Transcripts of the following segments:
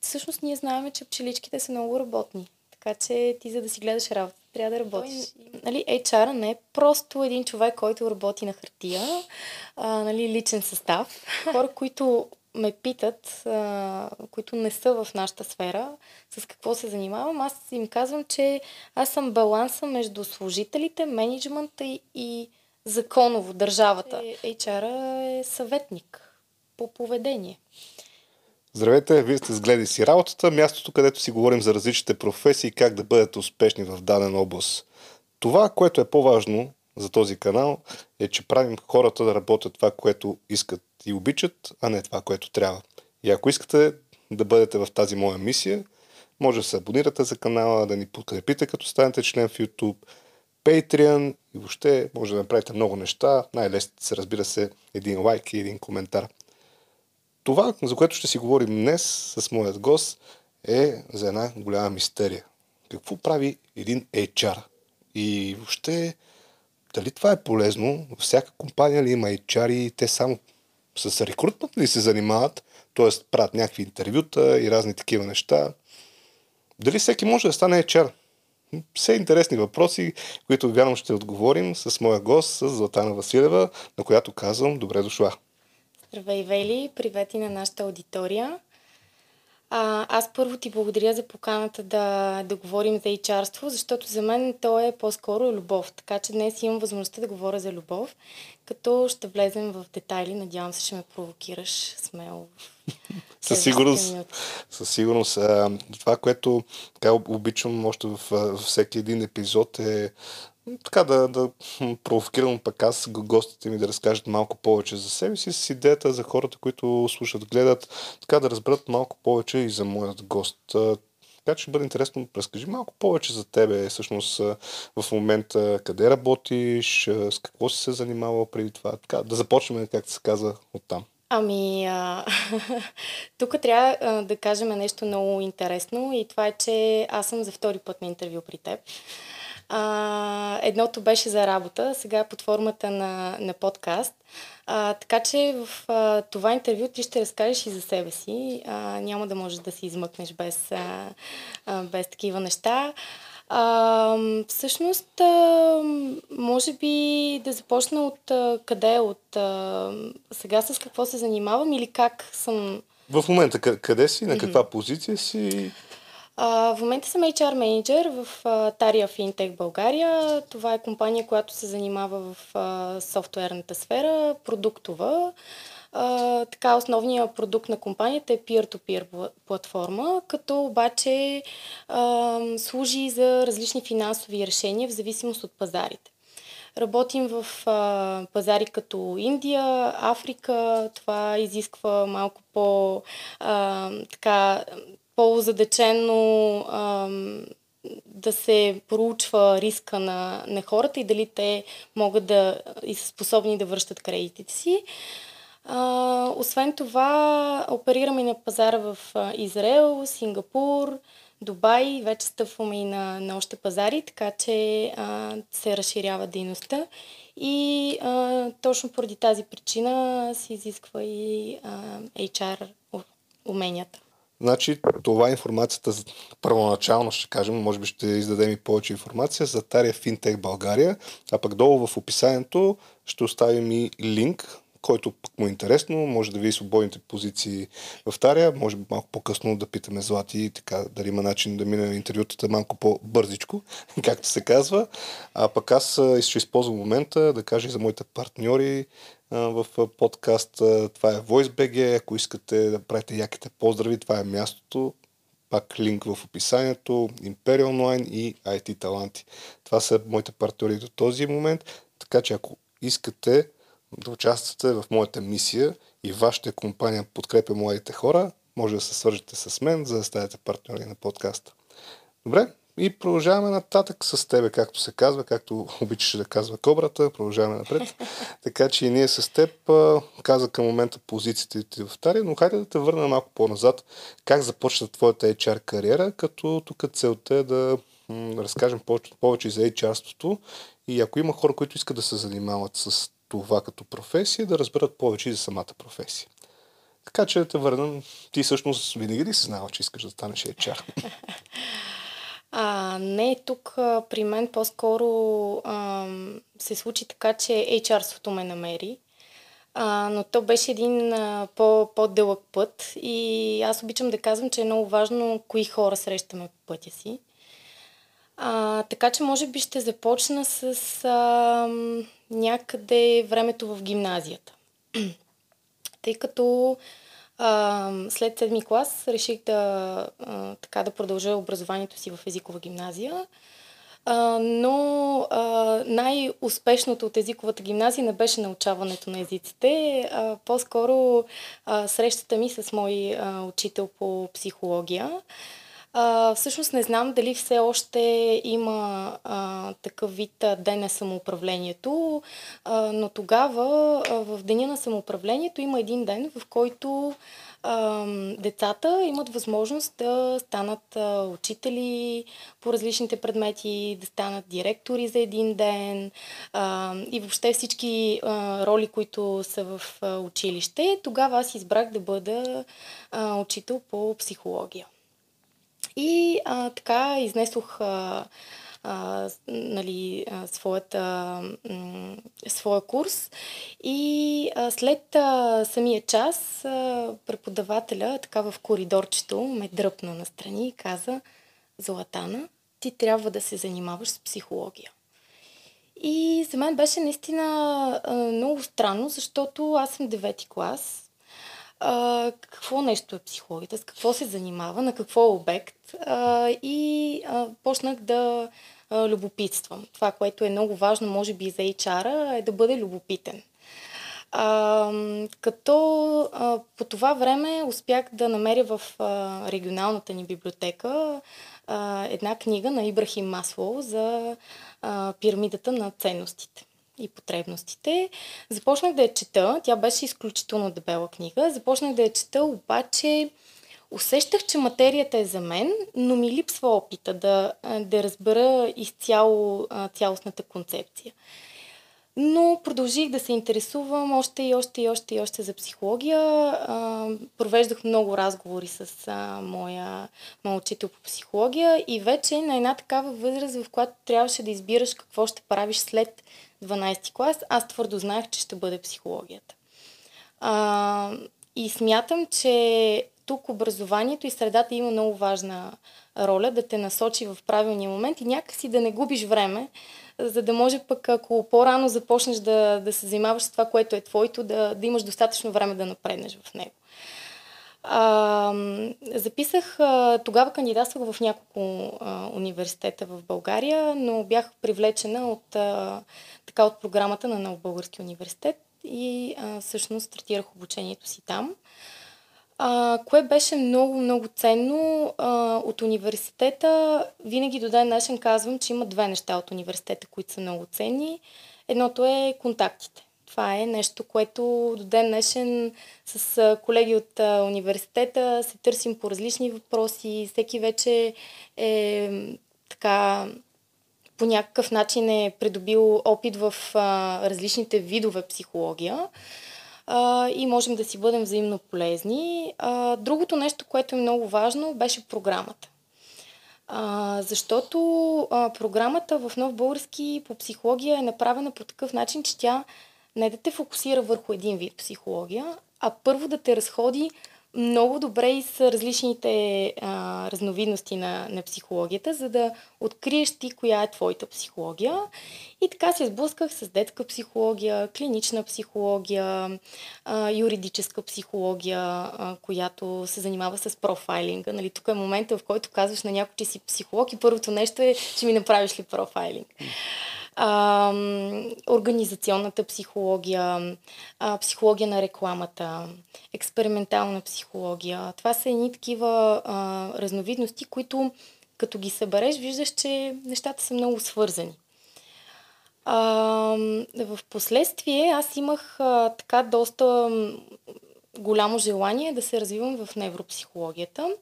всъщност ние знаем, че пчеличките са много работни. Така че ти за да си гледаш работа, трябва да работиш. Той, нали, HR не е просто един човек, който работи на хартия, а, нали, личен състав. Хора, които ме питат, а, които не са в нашата сфера, с какво се занимавам, аз им казвам, че аз съм баланса между служителите, менеджмента и, и законово държавата. HR е съветник по поведение. Здравейте, вие сте с Гледай си работата, мястото, където си говорим за различните професии и как да бъдете успешни в даден област. Това, което е по-важно за този канал, е, че правим хората да работят това, което искат и обичат, а не това, което трябва. И ако искате да бъдете в тази моя мисия, може да се абонирате за канала, да ни подкрепите като станете член в YouTube, Patreon и въобще може да направите много неща. Най-лесните се разбира се един лайк и един коментар. Това, за което ще си говорим днес с моят гост, е за една голяма мистерия. Какво прави един HR? И въобще, дали това е полезно? Всяка компания ли има HR и те само с рекрутмент ли се занимават? Т.е. правят някакви интервюта и разни такива неща. Дали всеки може да стане HR? Все интересни въпроси, които вярвам ще отговорим с моя гост, с Златана Василева, на която казвам добре дошла. Здравей, Вели! Привет и на нашата аудитория. А, аз първо ти благодаря за поканата да, да говорим за HR, защото за мен то е по-скоро любов. Така че днес имам възможността да говоря за любов, като ще влезем в детайли. Надявам се, ще ме провокираш смело. със сигурност. Със сигурност. Това, което така обичам още в, в всеки един епизод е така да, да провокирам пък аз гостите ми да разкажат малко повече за себе си, с идеята за хората, които слушат, гледат, така да разберат малко повече и за моят гост. Така че ще бъде интересно, разкажи малко повече за тебе, всъщност в момента къде работиш, с какво си се занимавал преди това. Така, да започнем, както се казва, оттам. Ами, а, тук трябва а, да кажем нещо много интересно и това е, че аз съм за втори път на интервю при теб. А, едното беше за работа, сега е под формата на, на подкаст. А, така че в а, това интервю ти ще разкажеш и за себе си. А, няма да можеш да си измъкнеш без, а, а, без такива неща. А, всъщност, а, може би да започна от а, къде, от а, сега с какво се занимавам или как съм... В момента къде си, на каква mm-hmm. позиция си? А, в момента съм HR менеджер в а, Тария Fintech България. Това е компания, която се занимава в а, софтуерната сфера, продуктова. А, така, основният продукт на компанията е peer-to-peer платформа, като обаче а, служи за различни финансови решения в зависимост от пазарите. Работим в а, пазари като Индия, Африка. Това изисква малко по а, така по-задечено ам, да се проучва риска на, на хората и дали те могат да и са способни да връщат кредитите си. А, освен това, оперираме на пазара в Израел, Сингапур, Дубай, вече стъпваме и на, на още пазари, така че а, се разширява дейността. И а, точно поради тази причина се изисква и а, HR уменията. Значи това е информацията първоначално, ще кажем, може би ще издадем и повече информация за Тария Финтех България, а пък долу в описанието ще оставим и линк, който пък му е интересно, може да види свободните позиции в Тария, може би малко по-късно да питаме Злати и така, дали има начин да мине интервютата малко по-бързичко, както се казва. А пък аз ще използвам момента да кажа и за моите партньори, в подкаст. Това е VoiceBG. Ако искате да правите яките поздрави, това е мястото. Пак линк в описанието, Imperial Online и IT Таланти. Това са моите партньори до този момент. Така че ако искате да участвате в моята мисия и вашата компания подкрепя младите хора, може да се свържете с мен, за да станете партньори на подкаста. Добре, и продължаваме нататък с тебе, както се казва, както обичаше да казва кобрата. Продължаваме напред. така че и ние с теб каза към момента позициите ти в Тария, но хайде да те върна малко по-назад. Как започна твоята HR кариера, като тук целта е да м- разкажем повече, повече за HR-ството и ако има хора, които искат да се занимават с това като професия, да разберат повече и за самата професия. Така че да те върнем. Ти всъщност винаги ли си знала, че искаш да станеш HR? А, не, тук при мен по-скоро а, се случи така, че HR-свото ме намери. А, но то беше един а, по, по-дълъг път и аз обичам да казвам, че е много важно кои хора срещаме по пътя си. А, така че може би ще започна с а, някъде времето в гимназията. Тъй като след седми клас реших да, а, така, да продължа образованието си в езикова гимназия. А, но а, най-успешното от езиковата гимназия не беше научаването на езиците, а по-скоро а, срещата ми с мой а, учител по психология. А, всъщност не знам дали все още има а, такъв вид ден на самоуправлението, а, но тогава а, в деня на самоуправлението има един ден, в който а, децата имат възможност да станат а, учители по различните предмети, да станат директори за един ден а, и въобще всички а, роли, които са в а, училище. Тогава аз избрах да бъда а, учител по психология. И а, така изнесох а, а, нали, а, своята, м, своя курс и а, след а, самия час а, преподавателя така в коридорчето ме дръпна настрани и каза Златана, ти трябва да се занимаваш с психология. И за мен беше наистина а, много странно, защото аз съм девети клас а, какво нещо е психологията, с какво се занимава, на какво е обект а, и а, почнах да а, любопитствам. Това, което е много важно, може би за HR, е да бъде любопитен. А, като а, по това време успях да намеря в а, регионалната ни библиотека а, една книга на Ибрахим Масло за а, пирамидата на ценностите и потребностите. Започнах да я чета. Тя беше изключително дебела книга. Започнах да я чета, обаче усещах, че материята е за мен, но ми липсва опита да, да разбера изцяло цялостната концепция. Но продължих да се интересувам още и още и още и още за психология. А, провеждах много разговори с а, моя, моя учител по психология и вече на една такава възраст, в която трябваше да избираш какво ще правиш след 12 клас, аз твърдо знаех, че ще бъде психологията. А, и смятам, че тук образованието и средата има много важна роля да те насочи в правилния момент и някакси да не губиш време, за да може пък, ако по-рано започнеш да, да се занимаваш с това, което е твоето, да, да имаш достатъчно време да напреднеш в него. А, записах, а, тогава кандидатствах в няколко а, университета в България, но бях привлечена от, а, така, от програмата на Нов Български университет и а, всъщност стартирах обучението си там. А, кое беше много, много ценно а, от университета. Винаги до ден днешен казвам, че има две неща от университета, които са много ценни. Едното е контактите. Това е нещо, което до ден днешен с колеги от университета се търсим по различни въпроси. Всеки вече е така по някакъв начин е придобил опит в а, различните видове психология а, и можем да си бъдем взаимно полезни. А, другото нещо, което е много важно, беше програмата. А, защото а, програмата в Нов Български по психология е направена по такъв начин, че тя не да те фокусира върху един вид психология, а първо да те разходи много добре и с различните а, разновидности на, на психологията, за да откриеш ти коя е твоята психология. И така се сблъсках с детска психология, клинична психология, а, юридическа психология, а, която се занимава с профайлинга. Нали, тук е момента, в който казваш на някой, че си психолог и първото нещо е, че ми направиш ли профайлинг а, организационната психология, а, психология на рекламата, експериментална психология. Това са едни такива а, разновидности, които като ги събереш, виждаш, че нещата са много свързани. А, в последствие аз имах а, така доста голямо желание да се развивам в невропсихологията.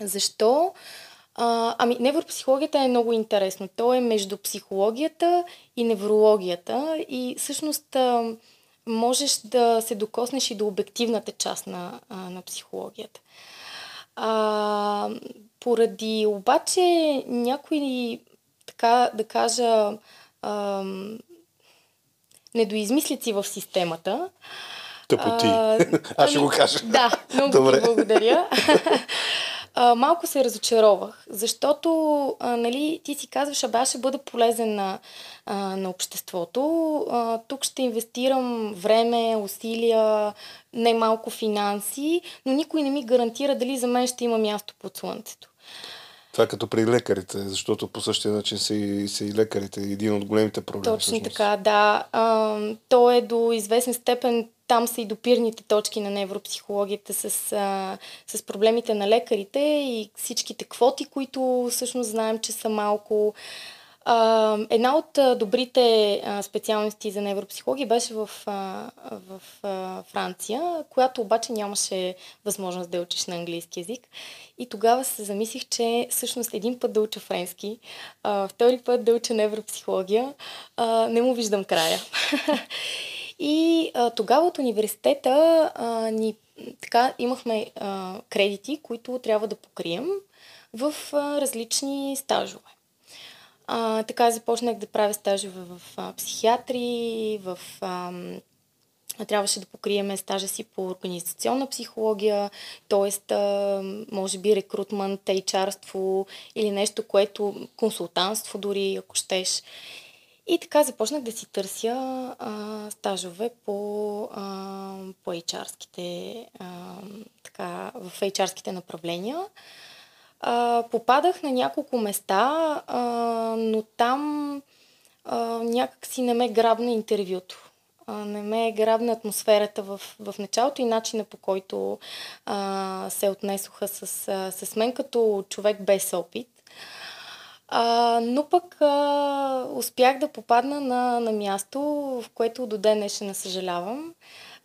Защо? А, ами, невропсихологията е много интересно. То е между психологията и неврологията и всъщност а, можеш да се докоснеш и до обективната част на, а, на психологията. А, поради обаче някои, така да кажа, а, недоизмислици в системата. Тъпоти. Аз ще го ами, кажа. Да, много Добре. ти благодаря. а, малко се разочаровах, защото а, нали, ти си казваш, абе аз ще бъда полезен на, а, на обществото. А, тук ще инвестирам време, усилия, не малко финанси, но никой не ми гарантира дали за мен ще има място под слънцето. Това е като при лекарите, защото по същия начин са и, са и лекарите. Един от големите проблеми. Точно всъщност. така, да. А, то е до известен степен, там са и допирните точки на невропсихологията с, а, с проблемите на лекарите и всичките квоти, които всъщност знаем, че са малко. Една от добрите специалности за невропсихология беше в, в Франция, която обаче нямаше възможност да учиш на английски язик. И тогава се замислих, че всъщност един път да уча френски, втори път да уча невропсихология, не му виждам края. И тогава от университета ни така имахме кредити, които трябва да покрием в различни стажове. А, така започнах да правя стажове в а, психиатри, в а, трябваше да покриеме стажа си по организационна психология, т.е. може би рекрутмент, HR-ство или нещо, което консултантство дори, ако щеш. И така започнах да си търся а, стажове по, а, по HR-ските, а, така, в HR-ските направления. А, попадах на няколко места, а, но там а, някак си не ме грабна интервюто. А, не ме грабна атмосферата в, в началото и начина по който а, се отнесоха с, с мен като човек без опит. А, но пък а, успях да попадна на, на място, в което до ден днешен не съжалявам.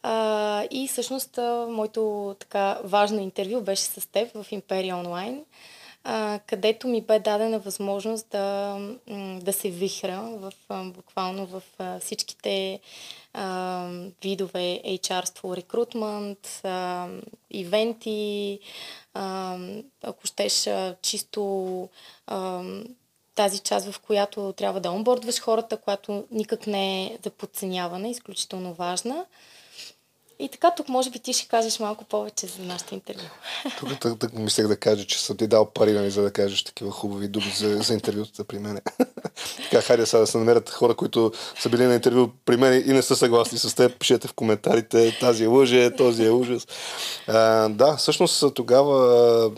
А, и всъщност моето така важно интервю беше с теб в Империя онлайн, а, където ми бе дадена възможност да, да се вихра в, буквално в всичките а, видове HR-ство, рекрутмент, а, ивенти, а, ако щеш чисто а, тази част, в която трябва да онбордваш хората, която никак не е за подценяване, изключително важна. И така, тук може би ти ще кажеш малко повече за нашите интервю. Тук так, так, мислех да кажа, че съм ти дал пари, нали, за да кажеш такива хубави думи за, за интервютата при мен. така, хайде сега да се намерят хора, които са били на интервю при мен и не са съгласни с теб. Пишете в коментарите, тази е лъже, този е ужас. А, да, всъщност тогава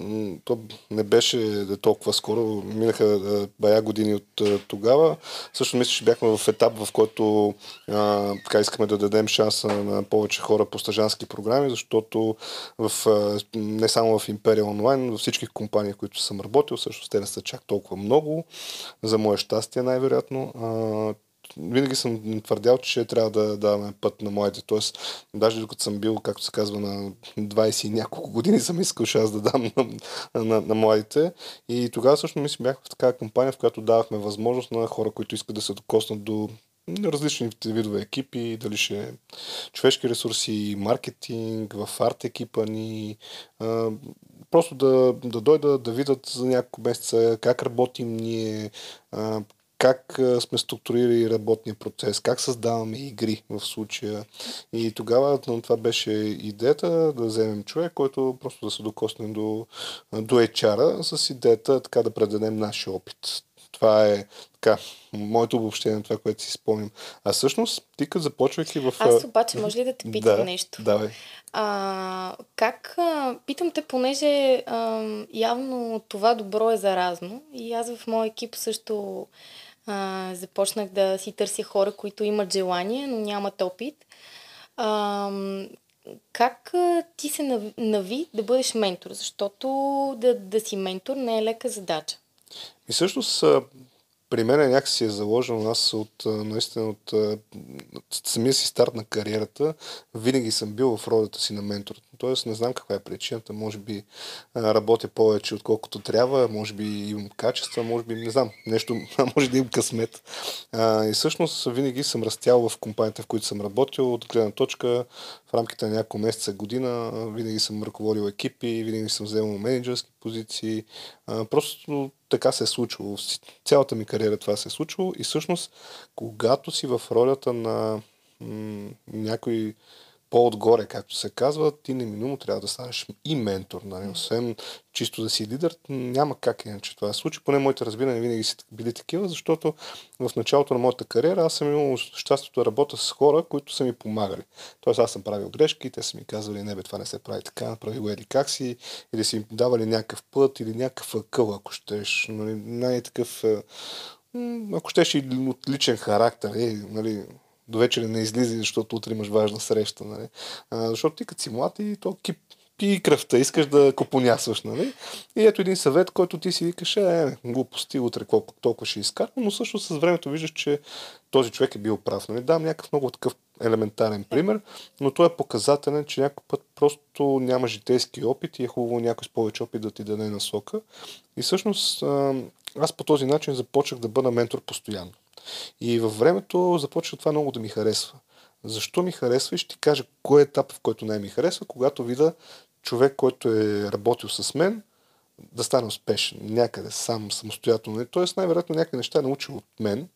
то не беше толкова скоро. Минаха бая години от тогава. Също мисля, че бяхме в етап, в който а, така искаме да дадем шанса на повече хора по стажански програми, защото в, не само в Империя онлайн, във всички компании, които съм работил, също те не са чак толкова много. За мое щастие най-вероятно винаги съм твърдял, че трябва да даваме път на моите. Тоест, даже докато съм бил, както се казва, на 20 и няколко години съм искал шанс да дам на, на, на, младите. И тогава също мисля бях в такава компания, в която давахме възможност на хора, които искат да се докоснат до различните видове екипи, дали ще е човешки ресурси, маркетинг, в арт екипа ни, просто да, да дойдат да видят за няколко месеца как работим ние, как сме структурирали работния процес, как създаваме игри в случая. И тогава това беше идеята да вземем човек, който просто да се докоснем до, до HR-а с идеята така да предадем нашия опит. Това е така, моето обобщение на това, което си спомням. А всъщност, ти като започвайки в... Аз обаче, може ли да те питам да, нещо? Давай. А, как, а, питам те, понеже а, явно това добро е заразно и аз в моя екип също а, започнах да си търся хора, които имат желание, но нямат опит. А, как ти се нави да бъдеш ментор? Защото да, да си ментор не е лека задача. И всъщност при мен някакси е заложено, аз от, наистина от, от самия си старт на кариерата винаги съм бил в ролята си на ментор. Тоест не знам каква е причината. Може би работя повече отколкото трябва, може би имам качества, може би не знам, нещо, може да имам късмет. И всъщност винаги съм растял в компанията, в които съм работил, от гледна точка в рамките на няколко месеца, година, винаги съм ръководил екипи, винаги съм вземал менеджерски позиции. Просто така се е случило. Цялата ми кариера това се е случило и всъщност, когато си в ролята на някой по-отгоре, както се казва, ти неминуемо трябва да станеш и ментор. Нали? Освен чисто да си лидер, няма как иначе това да случи. Поне моите разбирания винаги са били такива, защото в началото на моята кариера аз съм имал щастието да работя с хора, които са ми помагали. Тоест аз съм правил грешки, те са ми казвали, не бе, това не се прави така, направи го еди как си, или си давали някакъв път, или някакъв акъл, ако щеш. Нали? Най-такъв ако щеш и от личен характер, е, нали, до вечера не излиза, защото утре имаш важна среща. Нали? А, защото ти като си млад и то кип, пи кръвта, искаш да копонясваш, нали? И ето един съвет, който ти си викаш, е, глупости, утре какво толкова ще изкарва, но също с времето виждаш, че този човек е бил прав. Нали? Дам някакъв много такъв елементарен пример, но той е показателен, че някой път просто няма житейски опит и е хубаво някой с повече опит да ти даде насока. И всъщност аз по този начин започнах да бъда ментор постоянно. И във времето започва това много да ми харесва. Защо ми харесва и ще кажа кой е етап, в който най ми харесва, когато видя човек, който е работил с мен, да стане успешен някъде сам, самостоятелно. Тоест, най-вероятно някакви неща е научил от мен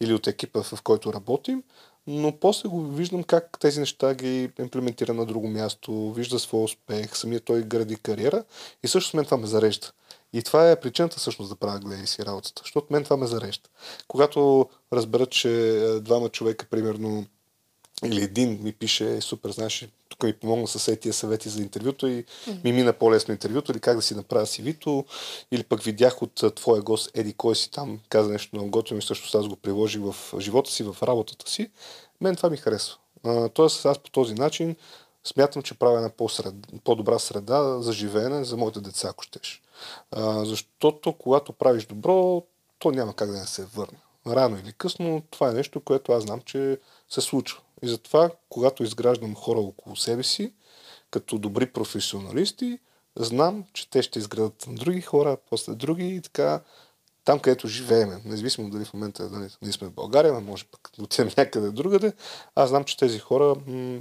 или от екипа, в който работим, но после го виждам как тези неща ги имплементира на друго място, вижда своя успех, самия той гради кариера и също с мен това ме зарежда. И това е причината всъщност да правя гледай си работата, защото мен това ме зарежда. Когато разбера, че е, двама човека, примерно, или един ми пише, е, супер, знаеш, тук ми помогна с тия съвети за интервюто и ми мина по-лесно интервюто или как да си направя CV-то, или пък видях от е, твоя гост Еди кой си там, каза нещо много готино и също аз го приложих в живота си, в работата си, мен това ми харесва. тоест аз по този начин смятам, че правя една по-добра среда за живеене за моите деца, ако щеш. А, защото когато правиш добро, то няма как да не се върне. Рано или късно това е нещо, което аз знам, че се случва. И затова, когато изграждам хора около себе си, като добри професионалисти, знам, че те ще изградат други хора, после други и така там, където живееме, независимо дали в момента дали, ние сме в България, но може пък да отидем някъде другаде, аз знам, че тези хора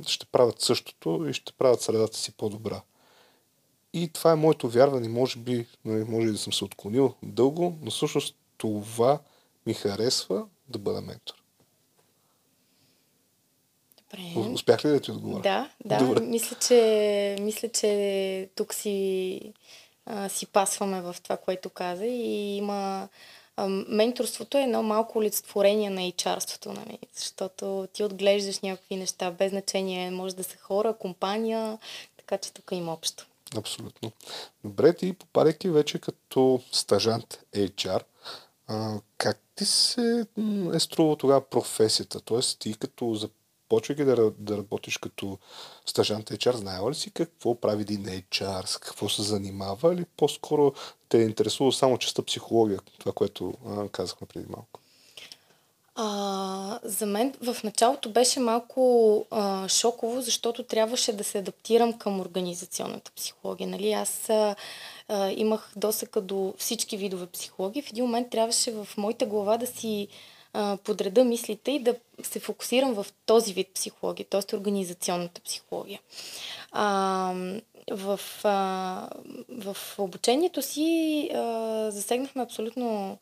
ще правят същото и ще правят средата си по-добра. И това е моето вярване. Може би, нали, може да съм се отклонил дълго, но всъщност това ми харесва да бъда ментор. Добре. Успях ли да ти отговоря? Да, да. Добре. Мисля, че, мисля, че тук си, а, си пасваме в това, което каза и има менторството е едно малко олицетворение на HR-ството, нали? защото ти отглеждаш някакви неща, без значение, може да са хора, компания, така че тук има общо. Абсолютно. Добре, ти попадайки вече като стажант HR, а, как ти се е струва тогава професията? Тоест ти като започвайки да, да работиш като стажант HR, знаела ли си какво прави един HR, с какво се занимава или по-скоро те интересува само частта психология, това, което а, казахме преди малко? А, за мен в началото беше малко а, шоково, защото трябваше да се адаптирам към организационната психология. Нали? Аз а, а, имах досъка до всички видове психологии. В един момент трябваше в моята глава да си а, подреда мислите и да се фокусирам в този вид психология, т.е. организационната психология. А, в, а, в обучението си а, засегнахме абсолютно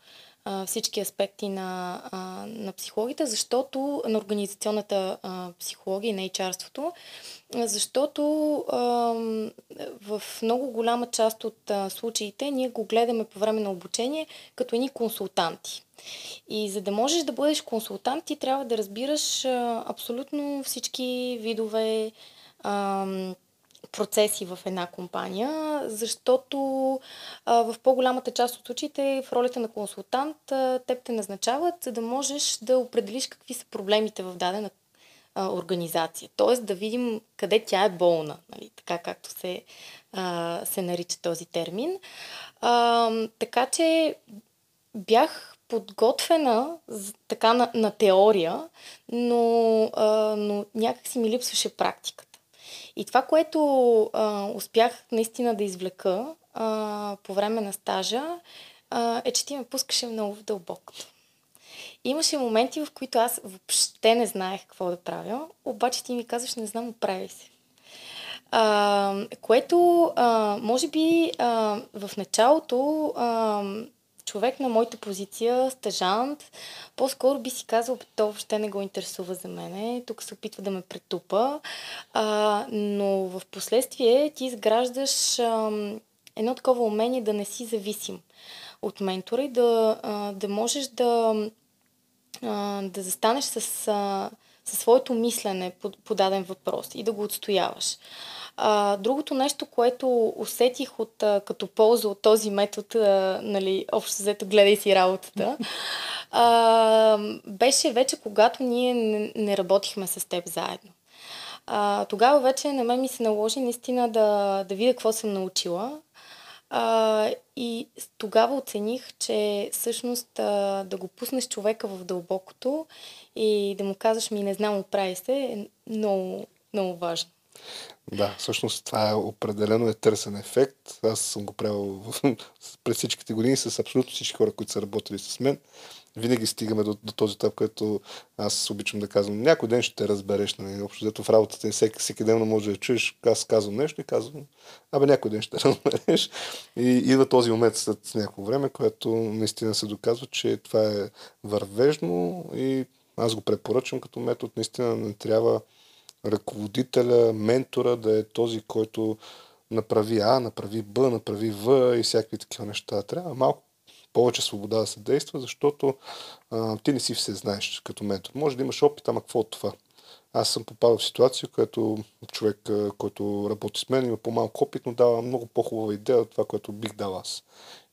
всички аспекти на, на психологията, защото на организационната психология и на HR-ството, защото в много голяма част от случаите ние го гледаме по време на обучение като едни консултанти. И за да можеш да бъдеш консултант, ти трябва да разбираш абсолютно всички видове процеси в една компания, защото а, в по-голямата част от случаите в ролята на консултант а, теб те назначават, за да можеш да определиш какви са проблемите в дадена а, организация. Тоест да видим къде тя е болна, нали, така както се, а, се нарича този термин. А, така че бях подготвена така на, на теория, но, а, но някак си ми липсваше практиката. И това, което а, успях наистина да извлека а, по време на стажа, а, е, че ти ме пускаше много в дълбокото. Имаше моменти, в които аз въобще не знаех какво да правя, обаче ти ми казваш, не знам, оправи се. А, което, а, може би, а, в началото а, човек на моята позиция, стажант, по-скоро би си казал, то въобще не го интересува за мене, тук се опитва да ме претупа, а, но в последствие ти изграждаш а, едно такова умение да не си зависим от ментора и да, а, да можеш да, а, да застанеш с, а, със своето мислене по, по даден въпрос и да го отстояваш. А, другото нещо, което усетих от, а, като полза от този метод, а, нали, общо взето гледай си работата, а, беше вече когато ние не, не работихме с теб заедно. А, тогава вече на мен ми се наложи наистина да, да видя какво съм научила. А, и тогава оцених, че всъщност а, да го пуснеш човека в дълбокото и да му казваш ми не знам, оправи се, е много, много важно. Да, всъщност това е определено е търсен ефект. Аз съм го правил през всичките години с абсолютно всички хора, които са работили с мен. Винаги стигаме до, до този етап, който аз обичам да казвам. Някой ден ще те разбереш. Нали? Общо взето в работата ни всеки, всеки ден може да чуеш. Аз казвам нещо и казвам, абе някой ден ще разбереш. И идва този момент след някакво време, което наистина се доказва, че това е вървежно и аз го препоръчвам като метод. Наистина не трябва ръководителя, ментора да е този, който направи А, направи Б, направи В и всякакви такива неща. Трябва малко повече свобода да се действа, защото а, ти не си все знаеш като ментор. Може да имаш опит, ама какво от това? Аз съм попадал в ситуация, която човек, който работи с мен, има по-малко опит, но дава много по-хубава идея от това, което бих дал аз.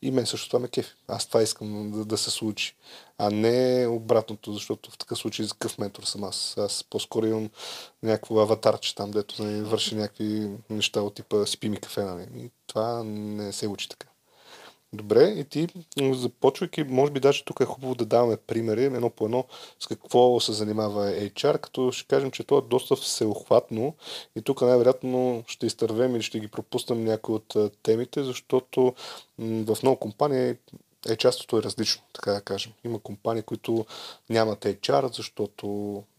И мен също това ме кефи. Аз това искам да, да се случи. А не обратното, защото в такъв случай за какъв ментор съм аз. Аз по-скоро имам някакво аватарче там, дето нали, върши някакви неща от типа спи ми кафе. Нали. И това не се учи така. Добре, и ти, започвайки, може би даже тук е хубаво да даваме примери, едно по едно, с какво се занимава HR, като ще кажем, че то е доста всеохватно и тук най-вероятно ще изтървем или ще ги пропуснем някои от темите, защото в много компании е частото е различно, така да кажем. Има компании, които нямат HR, защото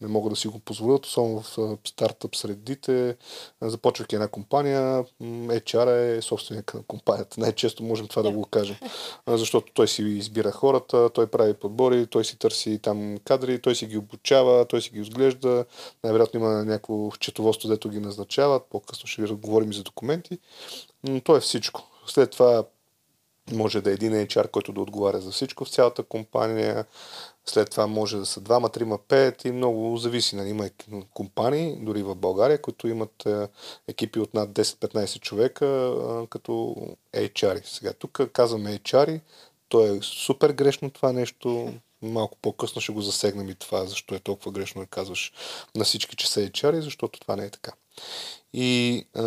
не могат да си го позволят, особено в стартъп средите. Започвайки една компания, HR е собственик на компанията. Най-често можем това да го кажем. Защото той си избира хората, той прави подбори, той си търси там кадри, той си ги обучава, той си ги изглежда. Най-вероятно има някакво счетоводство, дето ги назначават. По-късно ще ви говорим и за документи. Но то е всичко. След това може да е един HR, който да отговаря за всичко в цялата компания. След това може да са двама, трима, пет и много зависи. Нали? Има компании, дори в България, които имат е, екипи от над 10-15 човека като HR. Сега тук казваме HR, то е супер грешно това нещо. Малко по-късно ще го засегнем и това, защо е толкова грешно да казваш на всички, че са HR, защото това не е така. И а,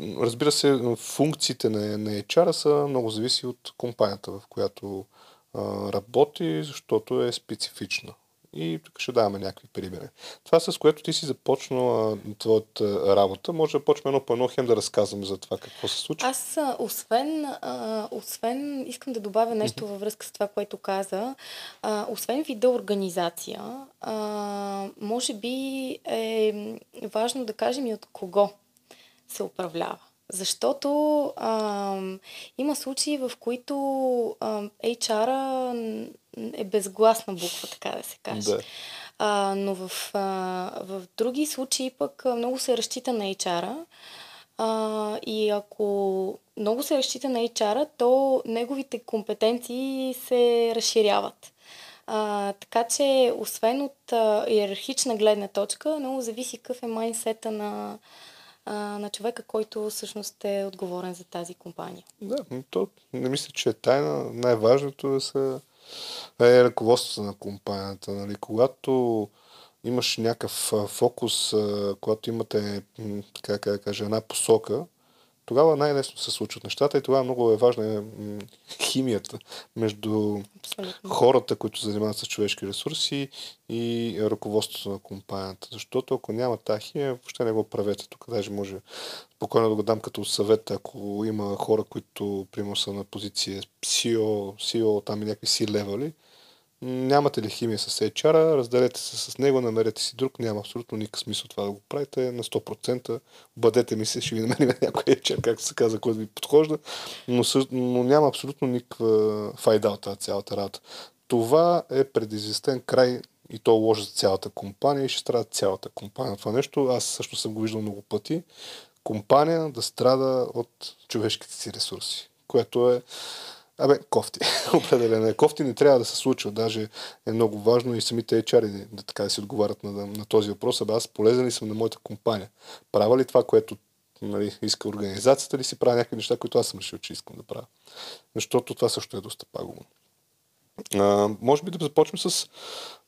разбира се, функциите на, на HR са много зависи от компанията, в която а, работи, защото е специфична. И тук ще даваме някакви примери. Това с което ти си започнала твоята работа, може да почнем едно по едно хем да разказваме за това какво се случва. Аз, освен, а, освен искам да добавя нещо във връзка с това, което каза, а, освен вида организация, а, може би е важно да кажем и от кого се управлява. Защото а, има случаи, в които а, HR-а е безгласна буква, така да се каже. Да. А, но в, а, в други случаи пък много се разчита на HR-а. А, и ако много се разчита на HR-а, то неговите компетенции се разширяват. А, така че, освен от а, иерархична гледна точка, много зависи какъв е майнсета на, а, на човека, който всъщност е отговорен за тази компания. Да, то не мисля, че е тайна. Най-важното е, са, е ръководството на компанията. Нали? Когато имаш някакъв фокус, когато имате, така да кажа, една посока, тогава най-лесно се случват нещата и тогава много е важна химията между Абсолютно. хората, които занимават с човешки ресурси и ръководството на компанията. Защото ако няма тази химия, въобще не го правете. Тук даже може спокойно да го дам като съвет, ако има хора, които примерно са на позиция CEO, CEO там и някакви C-левели, Нямате ли химия с HR, разделете се с него, намерете си друг, няма абсолютно никакъв смисъл това да го правите на 100%. Бъдете ми се, ще ви намерим някой HR, както се каза, който ви подхожда, но, но няма абсолютно никаква файда от цялата работа. Това е предизвестен край и то лошо за цялата компания и ще страда цялата компания. Това нещо аз също съм го виждал много пъти. Компания да страда от човешките си ресурси, което е Абе, кофти. Определено е кофти. Не трябва да се случва. Даже е много важно и самите HR да, така да си отговарят на, на този въпрос. Абе, аз полезен ли съм на моята компания? Правя ли това, което нали, иска организацията или си правя някакви неща, които аз съм решил, че искам да правя? Защото това също е доста пагубно. Може би да започнем с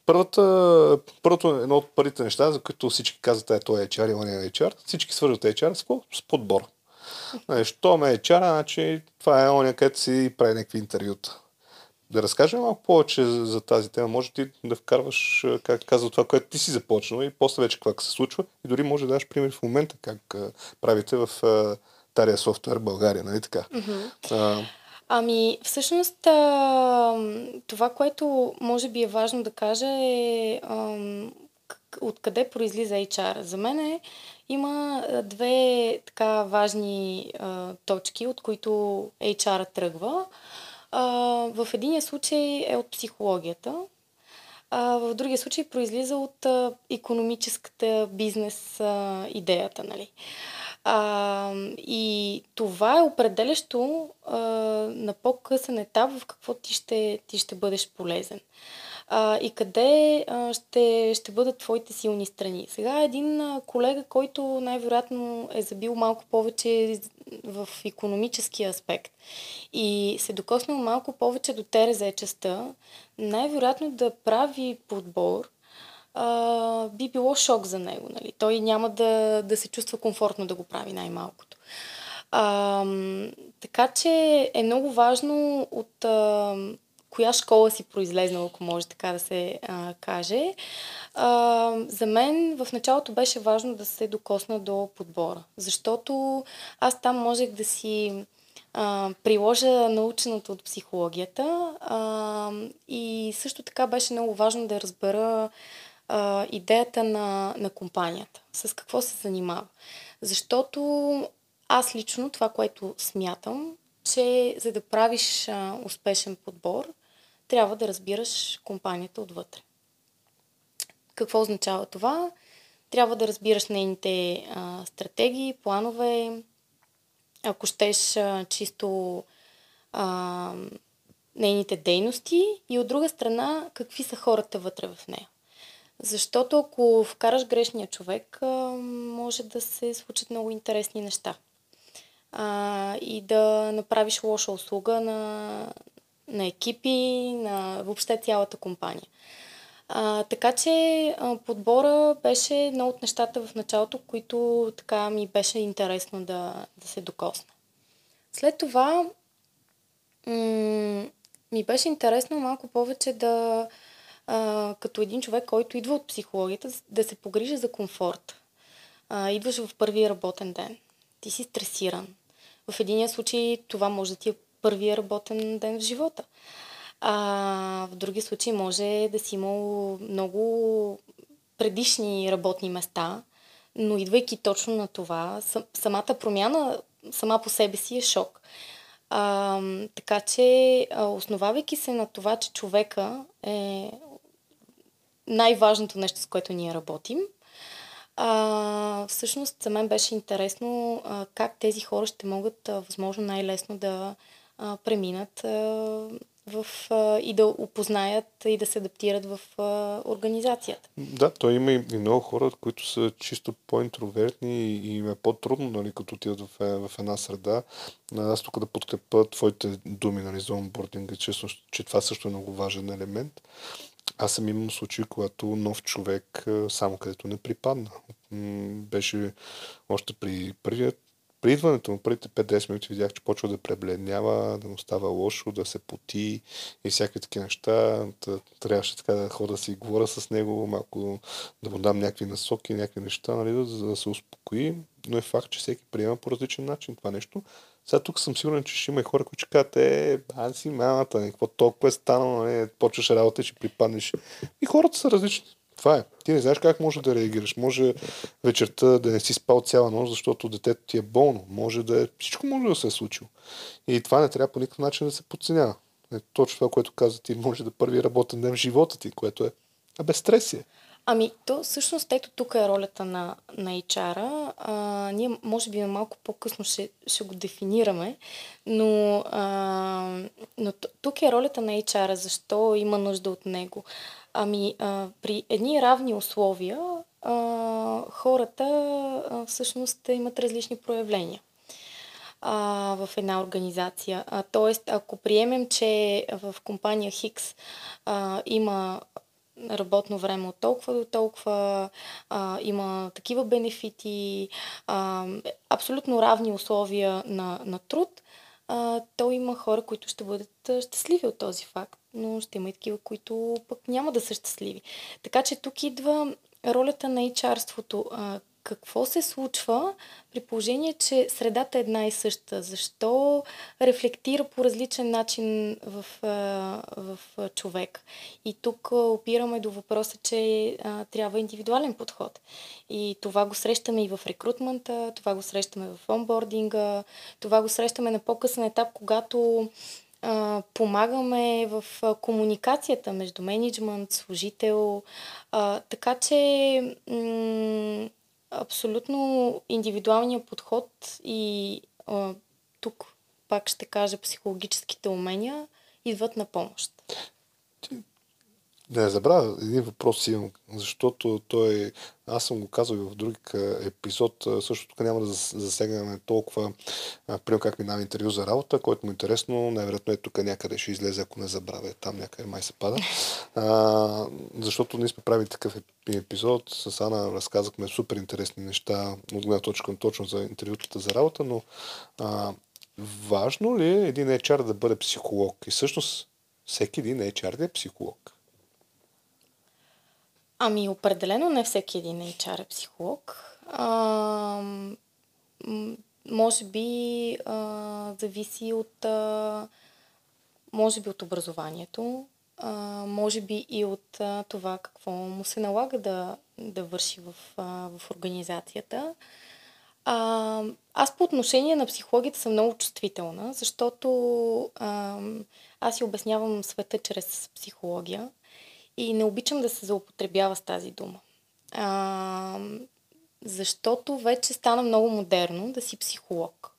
първата, първото едно от първите неща, за които всички казват, е, той е HR и он е HR. Всички свързват HR с, с подбор. Нали, що ме е чара, значи това е оня, където си прави някакви интервюта. Да разкажем малко повече за тази тема. Може ти да вкарваш, как казва това, което ти си започнал и после вече какво се случва. И дори може да даш пример в момента как правите в Тария Софтуер България, нали така? Mm-hmm. А, Ами, всъщност, това, което може би е важно да кажа е откъде произлиза HR. За мен е, има две така важни а, точки, от които HR тръгва. А, в единия случай е от психологията, а в другия случай произлиза от а, економическата бизнес а, идеята. Нали? А, и това е определящо а, на по-късен етап в какво ти ще, ти ще бъдеш полезен а, и къде а, ще, ще бъдат твоите силни страни. Сега един а, колега, който най-вероятно е забил малко повече в економическия аспект и се докоснал малко повече до ТРЗ частта, най-вероятно да прави подбор а, би било шок за него. Нали? Той няма да, да се чувства комфортно да го прави най-малкото. А, така че е много важно от а, коя школа си произлезнал, ако може така да се а, каже. А, за мен в началото беше важно да се докосна до подбора, защото аз там можех да си а, приложа наученото от психологията а, и също така беше много важно да разбера а, идеята на, на компанията, с какво се занимава. Защото аз лично това, което смятам, че за да правиш а, успешен подбор, трябва да разбираш компанията отвътре. Какво означава това? Трябва да разбираш нейните а, стратегии, планове, ако щеш а, чисто а, нейните дейности и от друга страна какви са хората вътре в нея. Защото ако вкараш грешния човек, а, може да се случат много интересни неща. А, и да направиш лоша услуга на, на екипи, на въобще цялата компания. А, така че а, подбора беше едно от нещата в началото, които така ми беше интересно да, да се докосна. След това м- ми беше интересно малко повече да, а, като един човек, който идва от психологията, да се погрижа за комфорт. А, идваш в първия работен ден. Ти си стресиран. В единия случай това може да ти е първия работен ден в живота. А в други случаи може да си имал много предишни работни места, но идвайки точно на това, самата промяна сама по себе си е шок. А, така че, основавайки се на това, че човека е най-важното нещо, с което ние работим, а, всъщност за мен беше интересно а, как тези хора ще могат а, възможно най-лесно да а, преминат а, в, а, и да опознаят и да се адаптират в а, организацията. Да, той има и, и много хора, които са чисто по-интровертни и, и им е по-трудно, нали, като отидат в, е, в една среда. Аз тук да подкрепя твоите думи нали, за онбординга, че, че това също е много важен елемент. Аз съм имам случаи, когато нов човек само където не припадна. Беше още при първият при идването му, първите 5-10 минути видях, че почва да пребледнява, да му става лошо, да се поти и всякакви такива неща. Трябваше така да хода да си говоря с него, малко да му дам някакви насоки, някакви неща, нали, за да се успокои. Но е факт, че всеки приема по различен начин това нещо. Сега тук съм сигурен, че ще има и хора, които ще кажат, е, аз си мамата, какво толкова е станало, не, почваш работа, ще припаднеш. И хората са различни. Това е. Ти не знаеш как може да реагираш. Може вечерта да не си спал цяла нощ, защото детето ти е болно. Може да е... Всичко може да се е случило. И това не трябва по никакъв начин да се подценява. Е, точно това, което каза ти, може да първи работен ден в живота ти, което е без стресия. Ами, то всъщност ето тук е ролята на, на HR-а. А, ние може би малко по-късно ще, ще го дефинираме, но, а, но тук е ролята на HR-а. Защо има нужда от него? Ами, а, при едни равни условия а, хората а, всъщност имат различни проявления а, в една организация. А, тоест, ако приемем, че в компания Хикс има работно време от толкова до толкова, а, има такива бенефити, а, абсолютно равни условия на, на труд, а, то има хора, които ще бъдат щастливи от този факт, но ще има и такива, които пък няма да са щастливи. Така че тук идва ролята на HR-ството какво се случва при положение, че средата е една и съща? Защо рефлектира по различен начин в, в човек? И тук опираме до въпроса, че трябва индивидуален подход. И това го срещаме и в рекрутмента, това го срещаме в онбординга, това го срещаме на по-късен етап, когато помагаме в комуникацията между менеджмент, служител. А, така че м- абсолютно индивидуалния подход и а, тук пак ще кажа психологическите умения идват на помощ. Не забравя, един въпрос имам, защото той, аз съм го казал и в друг епизод, също тук няма да засегнем толкова, примерно как минава интервю за работа, който му е интересно, най-вероятно е тук някъде ще излезе, ако не забравя, там някъде май се пада. А, защото ние сме правили такъв епизод, с Ана разказахме супер интересни неща от гледна точка точно за интервютата за работа, но а, важно ли е един HR да бъде психолог? И всъщност всеки един HR да е психолог. Ами, определено не всеки един HR е психолог. А, може би а, зависи от а, може би от образованието, а, може би и от а, това какво му се налага да, да върши в, а, в организацията. А, аз по отношение на психологията съм много чувствителна, защото а, аз си обяснявам света чрез психология. И не обичам да се злоупотребява с тази дума. А, защото вече стана много модерно да си психолог.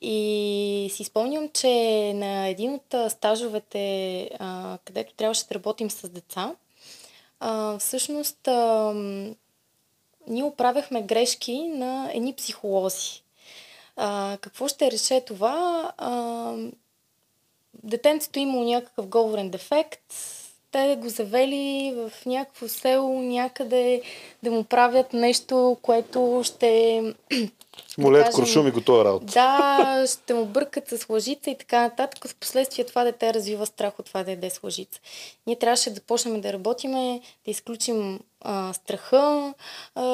И си спомням, че на един от стажовете, а, където трябваше да работим с деца, а, всъщност а, ние оправяхме грешки на едни психолози. А, какво ще реше това? А, детенцето имало някакъв говорен дефект, те го завели в някакво село някъде да му правят нещо, което ще... Му леят куршум и готова работа. Да, ще му бъркат с лъжица и така нататък. В последствие това дете развива страх от това да яде с лъжица. Ние трябваше да почнем да работиме, да изключим а, страха, а,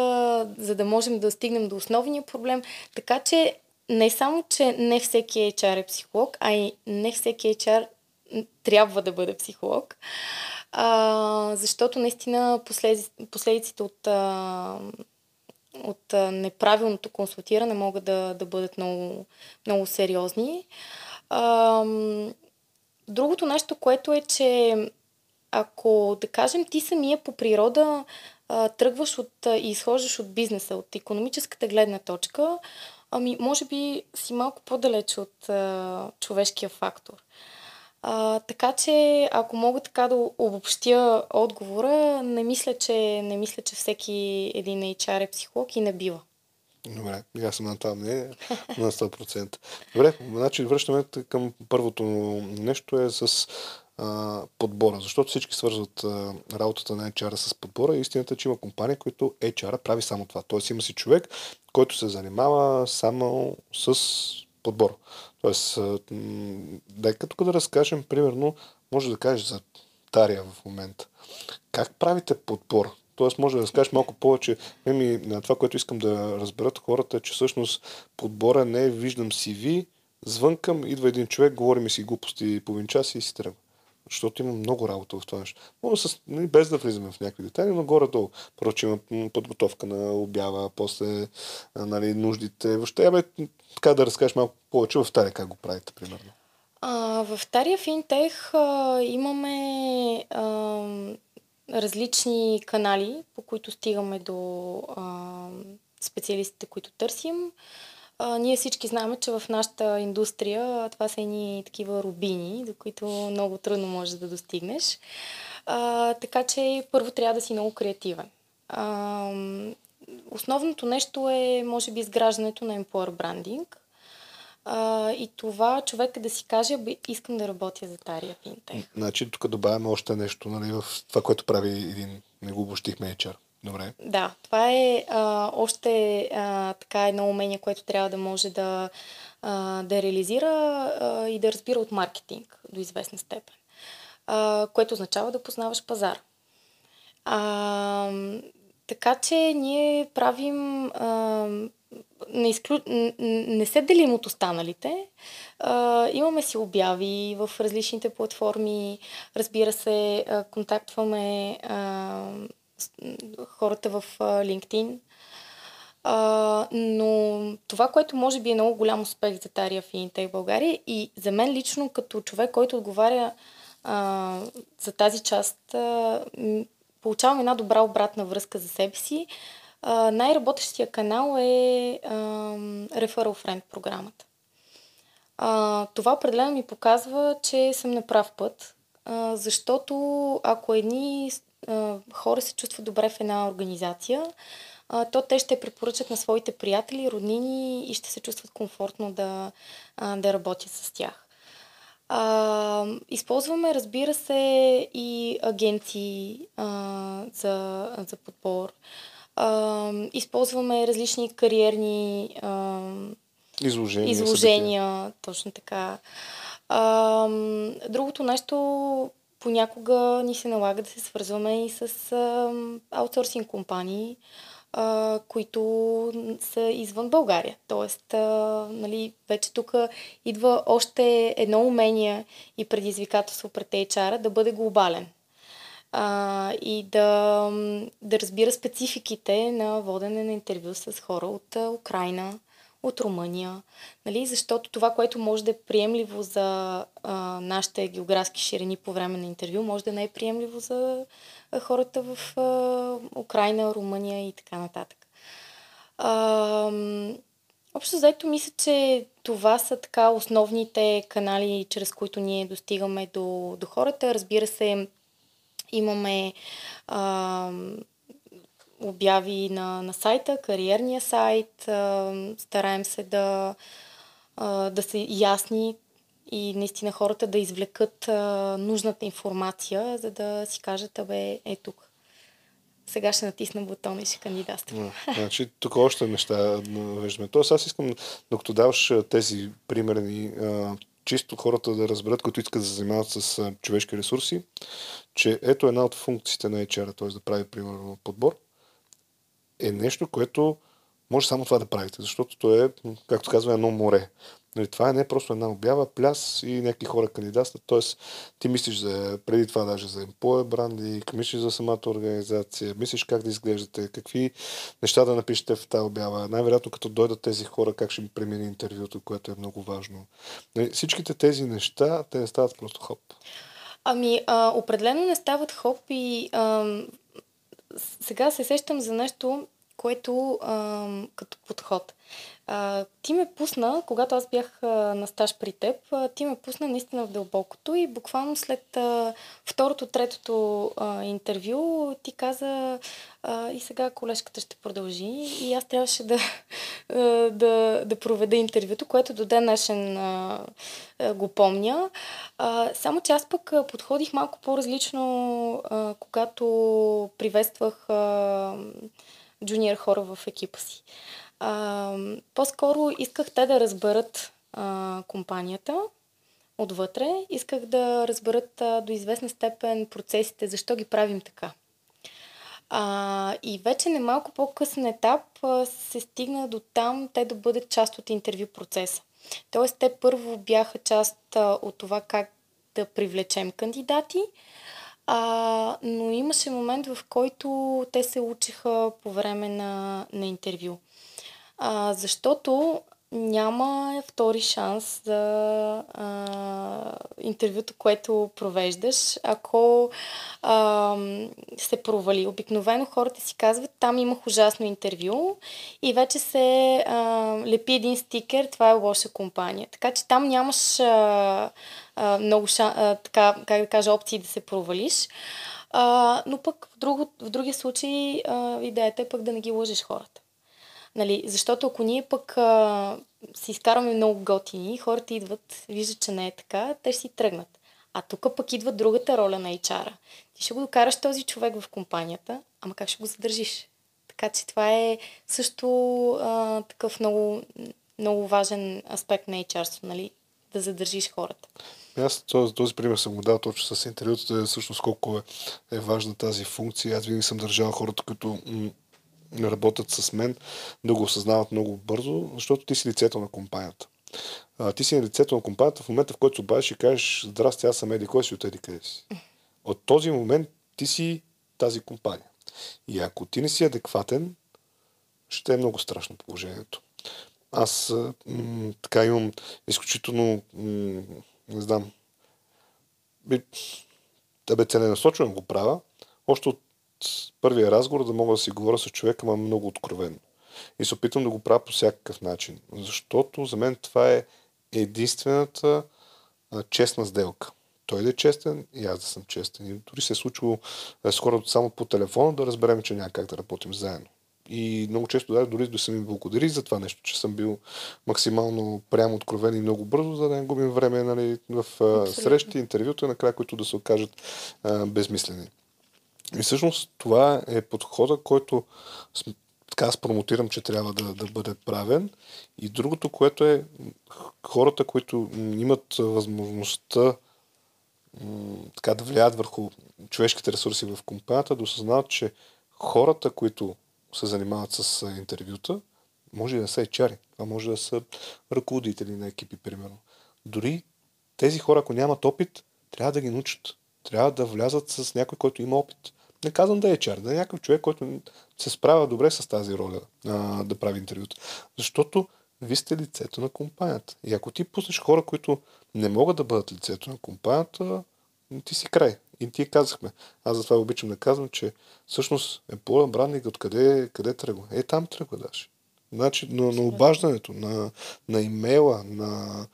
за да можем да стигнем до основния проблем. Така че не само, че не всеки HR е психолог, а и не всеки HR трябва да бъде психолог, а, защото наистина послед, последиците от, а, от неправилното консултиране могат да, да бъдат много, много сериозни. А, другото нещо, което е, че ако, да кажем, ти самия по природа а, тръгваш от, и изхождаш от бизнеса, от економическата гледна точка, ами може би си малко по-далеч от а, човешкия фактор. А, така че, ако мога така да обобщя отговора, не мисля, че, не мисля, че всеки един HR е психолог и не бива. Добре, аз съм на това мнение на 100%. Добре, значи връщаме към първото нещо е с а, подбора, защото всички свързват а, работата на HR с подбора. Истината е, че има компания, които HR прави само това. Тоест има си човек, който се занимава само с подбор. Тоест, дай като да разкажем, примерно, може да кажеш за Тария в момента. Как правите подбор? Тоест, може да разкажеш малко повече. Ми, на това, което искам да разберат хората, е, че всъщност подбора не е виждам CV, звънкам, идва един човек, говори ми си глупости половин час и си тръгва. Защото има много работа в това нещо. Може с, нали, без да влизаме в някакви детайли, но горе-долу. Проче има подготовка на обява, после нали, нуждите. Въобще, бе, така да разкажеш малко повече в Тария как го правите, примерно. А, в Тария Финтех а, имаме а, различни канали, по които стигаме до а, специалистите, които търсим. А, ние всички знаем, че в нашата индустрия това са едни такива рубини, до които много трудно можеш да достигнеш. А, така че първо трябва да си много креативен. А, основното нещо е, може би, изграждането на employer branding. А, и това човек да си каже, искам да работя за Тария Финтех. Значи тук добавяме още нещо нали, в това, което прави един, не го обощихме HR. Добре. Да, това е а, още а, така едно умение, което трябва да може да, а, да реализира а, и да разбира от маркетинг до известна степен. А, което означава да познаваш пазар. А, така че ние правим. А, не, изклю... не се делим от останалите. А, имаме си обяви в различните платформи. Разбира се, контактваме а, хората в LinkedIn. А, но това, което може би е много голям успех за Тария Intel България и за мен лично като човек, който отговаря а, за тази част, а, получавам една добра обратна връзка за себе си. А, най-работещия канал е а, Referral Friend програмата. А, това определено ми показва, че съм на прав път, а, защото ако едни хора се чувстват добре в една организация, а, то те ще препоръчат на своите приятели, роднини и ще се чувстват комфортно да, а, да работят с тях. А, използваме, разбира се, и агенции а, за, за подбор. А, използваме различни кариерни а, изложения, изложения точно така. А, другото нещо, понякога ни се налага да се свързваме и с а, аутсорсинг компании, а, които са извън България. Тоест, а, нали, вече тук идва още едно умение и предизвикателство пред HR да бъде глобален. А, и да, да разбира спецификите на водене на интервю с хора от Украина, от Румъния, нали? защото това, което може да е приемливо за а, нашите географски ширини по време на интервю, може да не е приемливо за а, хората в а, Украина, Румъния и така нататък. А, общо заето мисля, че това са така основните канали, чрез които ние достигаме до, до хората. Разбира се, имаме а, обяви на, на сайта, кариерния сайт. Стараем се да, да са ясни и наистина хората да извлекат нужната информация, за да си кажат, абе, е тук. Сега ще натисна бутона и ще кандидатствам. Значи, тук още неща виждаме. Тоест, аз искам, докато даваш тези примерни, чисто хората да разберат, които искат да се занимават с човешки ресурси, че ето една от функциите на HR, т.е. да прави, примерно, подбор, е нещо, което може само това да правите, защото то е, както казва, едно море. Нали, това е не просто една обява, пляс и някакви хора кандидатстват. Тоест, ти мислиш за, преди това даже за employer брандинг, мислиш за самата организация, мислиш как да изглеждате, какви неща да напишете в тази обява. Най-вероятно, като дойдат тези хора, как ще ми премине интервюто, което е много важно. Нали, всичките тези неща, те не стават просто хоп. Ами, а, определено не стават хоп и а, сега се сещам за нещо, което а, като подход. А, ти ме пусна, когато аз бях а, на стаж при теб, а, ти ме пусна наистина в дълбокото и буквално след а, второто, третото а, интервю ти каза а, и сега колежката ще продължи и аз трябваше да, да, да проведа интервюто, което до ден днешен а, а, го помня. А, само че аз пък подходих малко по-различно, а, когато приветствах а, джуниор хора в екипа си. А, по-скоро исках те да разберат а, компанията отвътре. Исках да разберат а, до известна степен процесите, защо ги правим така. А, и вече на малко по-късен етап а, се стигна до там те да бъдат част от интервю процеса. Тоест, те първо бяха част а, от това как да привлечем кандидати, а, но имаше момент, в който те се учиха по време на, на интервю. А, защото няма втори шанс за а, интервюто, което провеждаш, ако а, се провали. Обикновено хората си казват, там имах ужасно интервю и вече се а, лепи един стикер, това е лоша компания. Така че там нямаш а, а, много шан, а, така, как да кажа, опции да се провалиш. А, но пък в, друго, в другия случай а, идеята е пък да не ги лъжеш хората. Нали, защото ако ние пък а, си изкарваме много готини, хората идват, виждат, че не е така, те ще си тръгнат. А тук пък идва другата роля на HR-а. Ти ще го докараш този човек в компанията, ама как ще го задържиш? Така че това е също а, такъв много, много важен аспект на HR, нали? да задържиш хората. Аз този, този пример съм го дал точно с интервютата, всъщност колко е, е важна тази функция. Аз винаги съм държал хората, които работят с мен, да го осъзнават много бързо, защото ти си лицето на компанията. А, ти си на лицето на компанията в момента, в който се обадиш и кажеш, здрасти, аз съм Еди, кой си от Еди, къде си? От този момент ти си тази компания. И ако ти не си адекватен, ще е много страшно положението. Аз м- така имам изключително, м- не знам, би, тебе целенасочено го правя, още от първия разговор да мога да си говоря с човека, ма много откровенно. И се опитвам да го правя по всякакъв начин. Защото за мен това е единствената а, честна сделка. Той да е честен и аз да съм честен. И дори се е случило е, скоро само по телефона да разберем, че няма как да работим заедно. И много често да, дори да са ми благодари за това нещо, че съм бил максимално прямо откровен и много бързо, за да не губим време нали, в а, срещи, интервюта, накрая, които да се окажат а, безмислени. И всъщност това е подхода, който така аз промотирам, че трябва да, да бъде правен. И другото, което е хората, които имат възможността така да влияят върху човешките ресурси в компанията, да осъзнават, че хората, които се занимават с интервюта, може да са HR, това може да са ръководители на екипи, примерно. Дори тези хора, ако нямат опит, трябва да ги научат. Трябва да влязат с някой, който има опит. Не казвам да е HR, да е някакъв човек, който се справя добре с тази роля а, да прави интервюта. Защото вие сте лицето на компанията. И ако ти пуснеш хора, които не могат да бъдат лицето на компанията, ти си край. И ти казахме. Аз затова обичам да казвам, че всъщност е по брандинг откъде къде тръгва. Е, там тръгва даже. Значи, на, на обаждането, на, на имейла, на,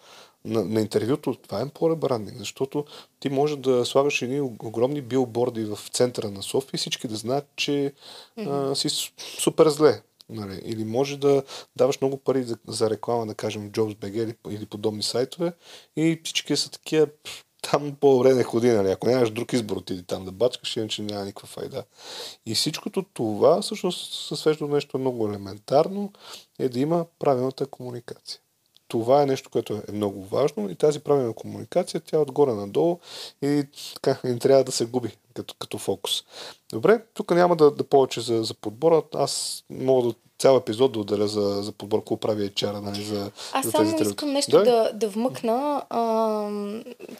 на, на интервюто, това е employer брандинг, защото ти може да слагаш едни огромни билборди в центъра на София и всички да знаят, че mm-hmm. а, си супер зле. Нали? Или може да даваш много пари за, за реклама, да кажем, JobsBG или, или подобни сайтове и всички са такива, там по-добре не ходи, нали? Ако нямаш друг избор, отиди там да бачкаш, иначе няма никаква файда. И всичкото това всъщност се свежда до нещо много елементарно, е да има правилната комуникация. Това е нещо, което е много важно и тази правилна комуникация, тя е отгоре надолу и така, не трябва да се губи като, като фокус. Добре, тук няма да, да повече за, за подбора. Аз мога да цял епизод да отделя за, за подбор, какво прави HR, нали, за, Аз за само тези искам нещо да, да, да вмъкна, а,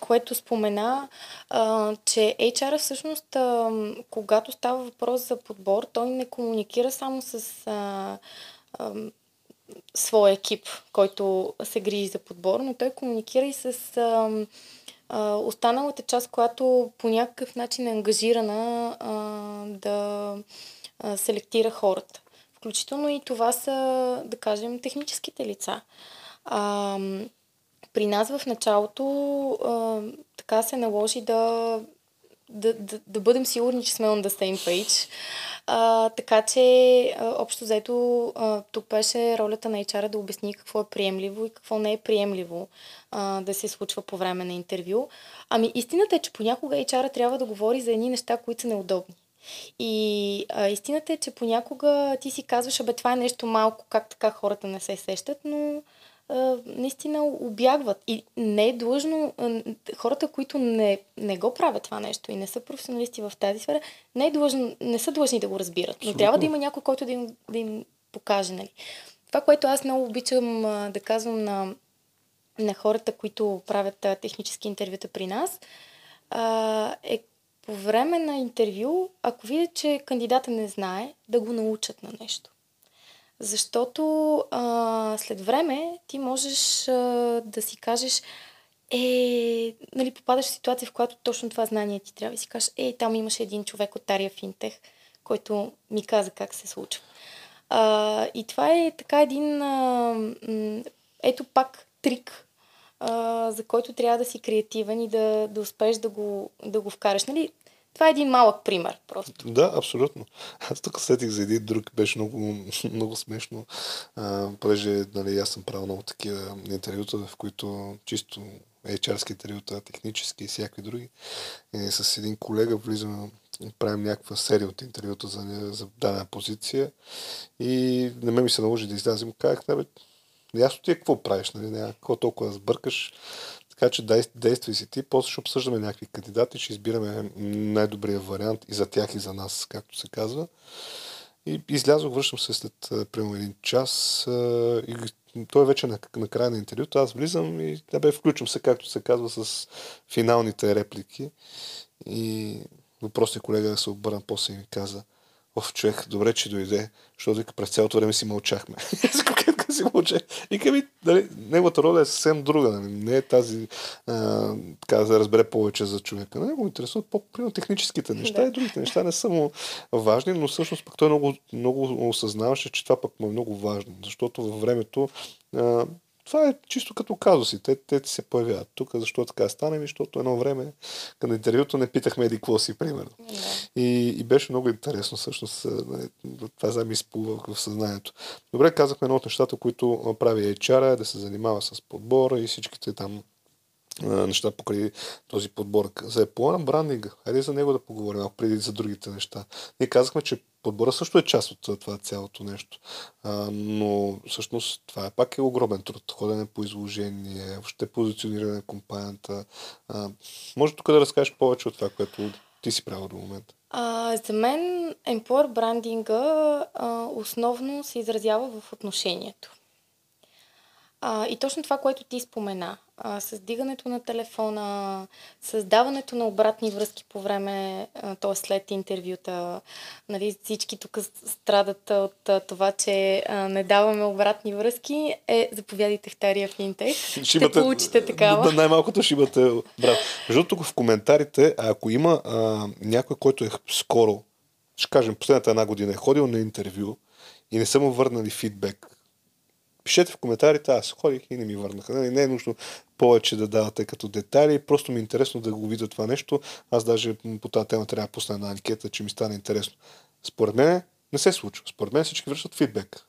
което спомена, а, че HR всъщност, а, когато става въпрос за подбор, той не комуникира само с а, а, своя екип, който се грижи за подбор, но той комуникира и с а, а, останалата част, която по някакъв начин е ангажирана а, да а, селектира хората. Включително и това са, да кажем, техническите лица. А, при нас в началото а, така се наложи да, да, да, да бъдем сигурни, че сме on the same page. А, така че, а, общо взето, а, тук беше ролята на HR да обясни какво е приемливо и какво не е приемливо а, да се случва по време на интервю. Ами, истината е, че понякога HR трябва да говори за едни неща, които са неудобни. И а, истината е, че понякога ти си казваш, абе това е нещо малко, как така хората не се сещат, но а, наистина обягват. И не е длъжно, а, хората, които не, не го правят това нещо и не са професионалисти в тази сфера, не, е длъжно, не са длъжни да го разбират. Но трябва да има някой, който да им, да им покаже. Нали. Това, което аз много обичам а, да казвам на, на хората, които правят а, технически интервюта при нас, а, е по време на интервю, ако видят, че кандидата не знае, да го научат на нещо. Защото а, след време ти можеш а, да си кажеш, е, нали, попадаш в ситуация, в която точно това знание ти трябва и си кажеш, е, там имаше един човек от Тария Финтех, който ми каза как се случва. А, и това е така един, а, ето пак трик, а, за който трябва да си креативен и да, да успееш да го, да го вкараш. Нали? Това е един малък пример, просто. Да, абсолютно. Аз тук сетих за един друг, беше много, много смешно, а, понеже нали, аз съм правил много такива интервюта, в които чисто HR-ски интервюта, технически и всякакви други. И с един колега влизаме, правим някаква серия от интервюта за, за дадена позиция и на мен ми се наложи да излязем. Казах, не бе, ясно ти е какво правиш, нали? Няма какво толкова да сбъркаш. Така че действай си ти, после ще обсъждаме някакви кандидати, ще избираме най-добрия вариант и за тях и за нас, както се казва. И излязох, връщам се след примерно един час и той е вече на, на края на интервюто, аз влизам и да бе, включвам се, както се казва, с финалните реплики. И въпросният колега се обърна после и ми каза, Оф, човек, добре, че дойде, защото през цялото време си мълчахме. Как си мълчах? И ми, дали, неговата роля е съвсем друга. Нали? Не е тази, а, така да разбере повече за човека. Не го интересуват по-примерно техническите неща да. и другите неща не са му важни, но всъщност пък той много, много осъзнаваше, че това пък му е много важно, защото във времето а, това е чисто като казуси. Те, те се появяват тук. Защо така стане? Защото едно време, към интервюто не питахме еди какво си, примерно. Yeah. И, и беше много интересно, всъщност. Нали, това за ми изплува в съзнанието. Добре, казахме едно от нещата, които прави HR, е да се занимава с подбора и всичките там неща покрай този подбор. За Apple брандинга. Хайде за него да поговорим, преди за другите неща. Ние казахме, че подбора също е част от това цялото нещо. А, но всъщност това е пак е огромен труд. Ходене по изложение, въобще позициониране на компанията. А, може тук да разкажеш повече от това, което ти си правил до момента. А, за мен employer брандинга а, основно се изразява в отношението. А, и точно това, което ти спомена, а, с дигането на телефона, създаването на обратни връзки по време, т.е. след интервюта, нали, всички тук страдат от а, това, че а, не даваме обратни връзки, е заповядайте в Тария Финтех. Ще, ще имате, получите такава. Да, най-малкото ще имате брат. Между тук в коментарите, ако има а, някой, който е скоро, ще кажем, последната една година е ходил на интервю и не са му върнали фидбек, Пишете в коментарите, аз ходих и не ми върнаха. Не, нали, не е нужно повече да давате като детайли, просто ми е интересно да го видя това нещо. Аз даже по тази тема трябва да пусна една анкета, че ми стане интересно. Според мен не се случва. Според мен всички връщат фидбек.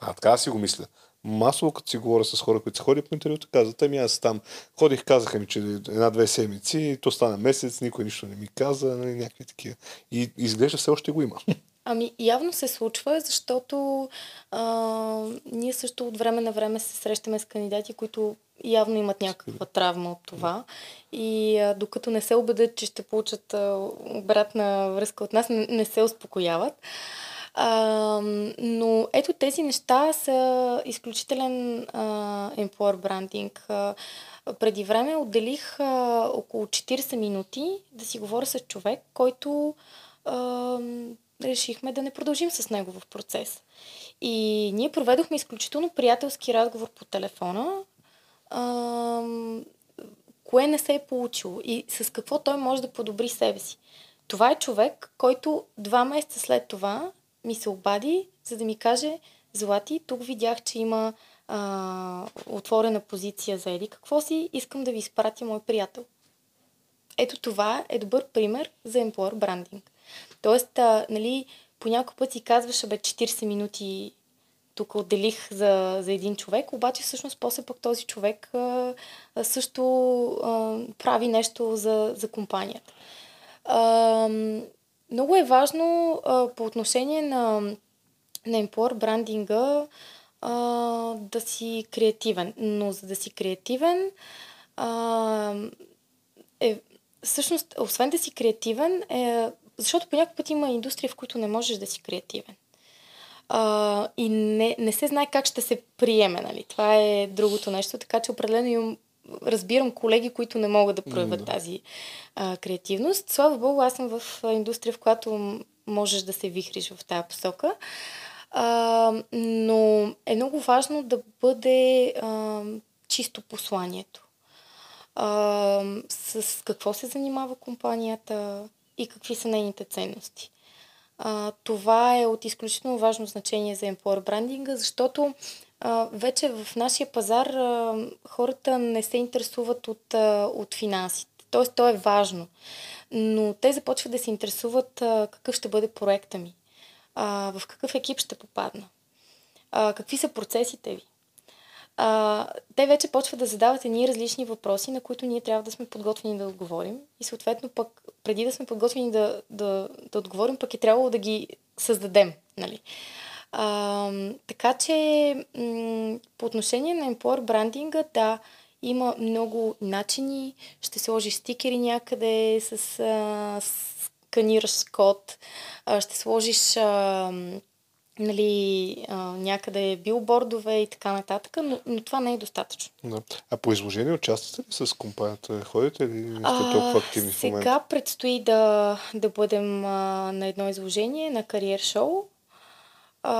А, така си го мисля. Масово, като си говоря с хора, които са ходили по интервюто, казват, ами аз там ходих, казаха ми, че една-две седмици, то стана месец, никой нищо не ми каза, нали, някакви такива. И изглежда все още го има. Ами явно се случва, защото а, ние също от време на време се срещаме с кандидати, които явно имат някаква травма от това. И а, докато не се убедят, че ще получат а, обратна връзка от нас, не, не се успокояват. А, но ето тези неща са изключителен а, employer branding. А, преди време отделих а, около 40 минути да си говоря с човек, който а, решихме да не продължим с него в процес. И ние проведохме изключително приятелски разговор по телефона, а, кое не се е получило и с какво той може да подобри себе си. Това е човек, който два месеца след това ми се обади, за да ми каже, Злати, тук видях, че има а, отворена позиция за Еди. Какво си? Искам да ви изпратя мой приятел. Ето това е добър пример за employer branding. Тоест, а, нали, по някой път си казваш, бе, 40 минути тук отделих за, за един човек, обаче всъщност после пък този човек а, също а, прави нещо за, за компанията. А, много е важно а, по отношение на, на employer брандинга а, да си креативен. Но за да си креативен, а, е, всъщност, освен да си креативен, е, защото по път има индустрия, в които не можеш да си креативен. А, и не, не се знае как ще се приеме, нали? Това е другото нещо, така че определено имам разбирам колеги, които не могат да проявят mm, да. тази а, креативност. Слава Богу, аз съм в индустрия, в която можеш да се вихриш в тази посока. А, но е много важно да бъде а, чисто посланието. А, с какво се занимава компанията и какви са нейните ценности. А, това е от изключително важно значение за employer брандинга, защото а, вече в нашия пазар а, хората не се интересуват от, а, от финансите. Тоест, то е важно. Но те започват да се интересуват а, какъв ще бъде проекта ми, а, в какъв екип ще попадна, а, какви са процесите ви. А, те вече почват да задават едни различни въпроси, на които ние трябва да сме подготвени да отговорим. И съответно пък, преди да сме подготвени да, да, да отговорим, пък е трябвало да ги създадем. Нали? А, така че м- по отношение на employer брандинга, да, има много начини. Ще сложиш стикери някъде с а, сканираш код, а, ще сложиш а, нали, а, някъде билбордове и така нататък, но, но това не е достатъчно. Да. А по изложение участвате ли с компанията? Ходите ли не сте толкова активни в момента? Сега предстои да, да бъдем а, на едно изложение на кариер шоу. А,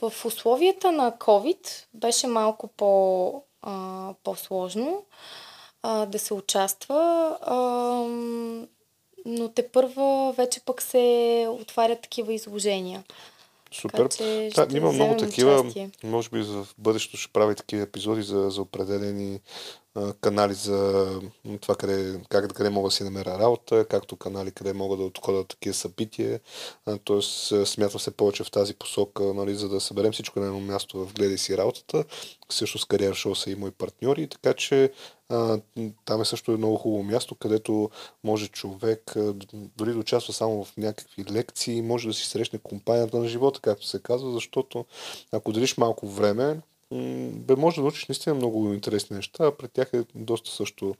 в условията на COVID беше малко по, а, по-сложно а, да се участва, а, но те първа вече пък се отварят такива изложения. Супер. Да, има много такива. Участие. Може би за бъдещето ще прави такива епизоди за, за определени канали за това къде, как, къде мога да си намеря работа, както канали къде мога да отходя такива събития. Тоест смятам се повече в тази посока, нали, за да съберем всичко на едно място в Гледай си работата. Също с кариер шоу са и мои партньори, така че а, там е също много хубаво място, където може човек дори да участва само в някакви лекции, може да си срещне компанията на живота, както се казва, защото ако делиш малко време, бе, може да научиш наистина много интересни неща, пред тях е доста също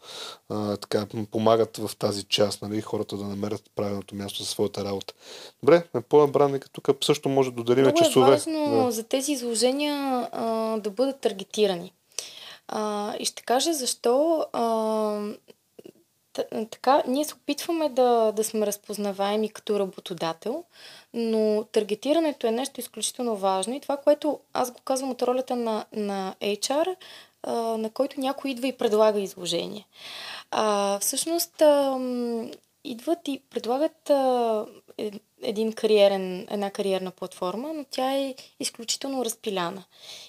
а, така, помагат в тази част, нали, хората да намерят правилното място за своята работа. Добре, по бранника тук също може да дарим часове. Много е важно да. за тези изложения а, да бъдат таргетирани. А, и ще кажа защо. А, така, ние се опитваме да, да сме разпознаваеми като работодател, но таргетирането е нещо изключително важно и това, което аз го казвам от ролята на, на HR, а, на който някой идва и предлага изложение. А, всъщност, а, идват и предлагат а, е, един кариерен, една кариерна платформа, но тя е изключително разпиляна.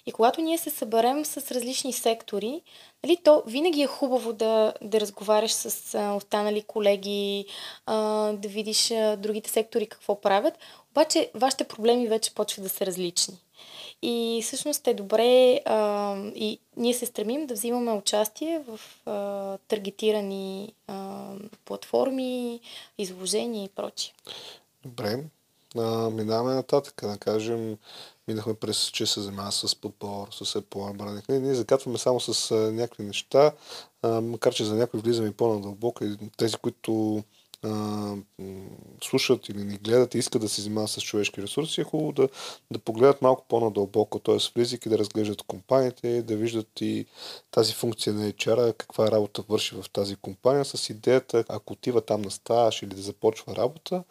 И когато ние се съберем с различни сектори, нали, то винаги е хубаво да, да разговаряш с а, останали колеги, а, да видиш а, другите сектори какво правят, обаче вашите проблеми вече почват да са различни. И всъщност е добре а, и ние се стремим да взимаме участие в а, таргетирани а, платформи, изложения и прочие. Добре. А, минаваме нататък. Да кажем, минахме през, че се занимава с подбор, с Apple Branding. Ние, ние закатваме само с а, някакви неща, а, макар че за някои влизаме и по-надълбоко. Тези, които а, слушат или ни гледат и искат да се занимават с човешки ресурси, е хубаво да, да погледат малко по-надълбоко, т.е. влизайки да разглеждат компаниите, да виждат и тази функция на HR, каква работа върши в тази компания, с идеята, ако отива там на стаж или да започва работа,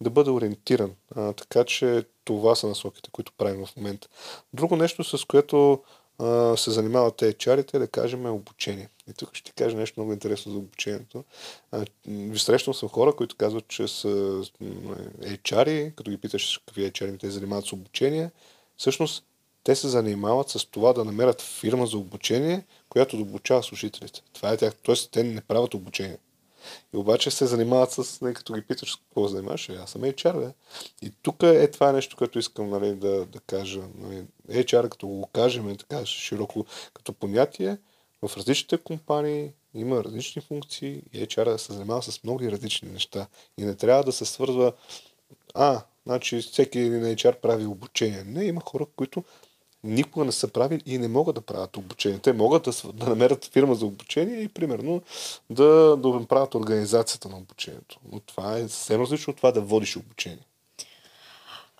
да бъде ориентиран. А, така че това са насоките, които правим в момента. Друго нещо, с което се занимават HR-ите, да кажем, е обучение. И тук ще ти кажа нещо много интересно за обучението. Срещал съм хора, които казват, че са HR, като ги питаш какви HR те занимават с обучение. Всъщност, те се занимават с това да намерят фирма за обучение, която да обучава служителите. Това е тях. Тоест, те не правят обучение. И обаче се занимават с, не, като ги питаш какво занимаваш, аз съм HR, бе. И тук е това нещо, което искам нали, да, да кажа. Нали, HR, като го кажем, така широко като понятие, в различните компании има различни функции и HR се занимава с много различни неща. И не трябва да се свързва, а, значи всеки един HR прави обучение. Не, има хора, които никога не са правили и не могат да правят обучение. Те могат да, да намерят фирма за обучение и примерно да, да направят организацията на обучението. Но това е съвсем различно от това да водиш обучение.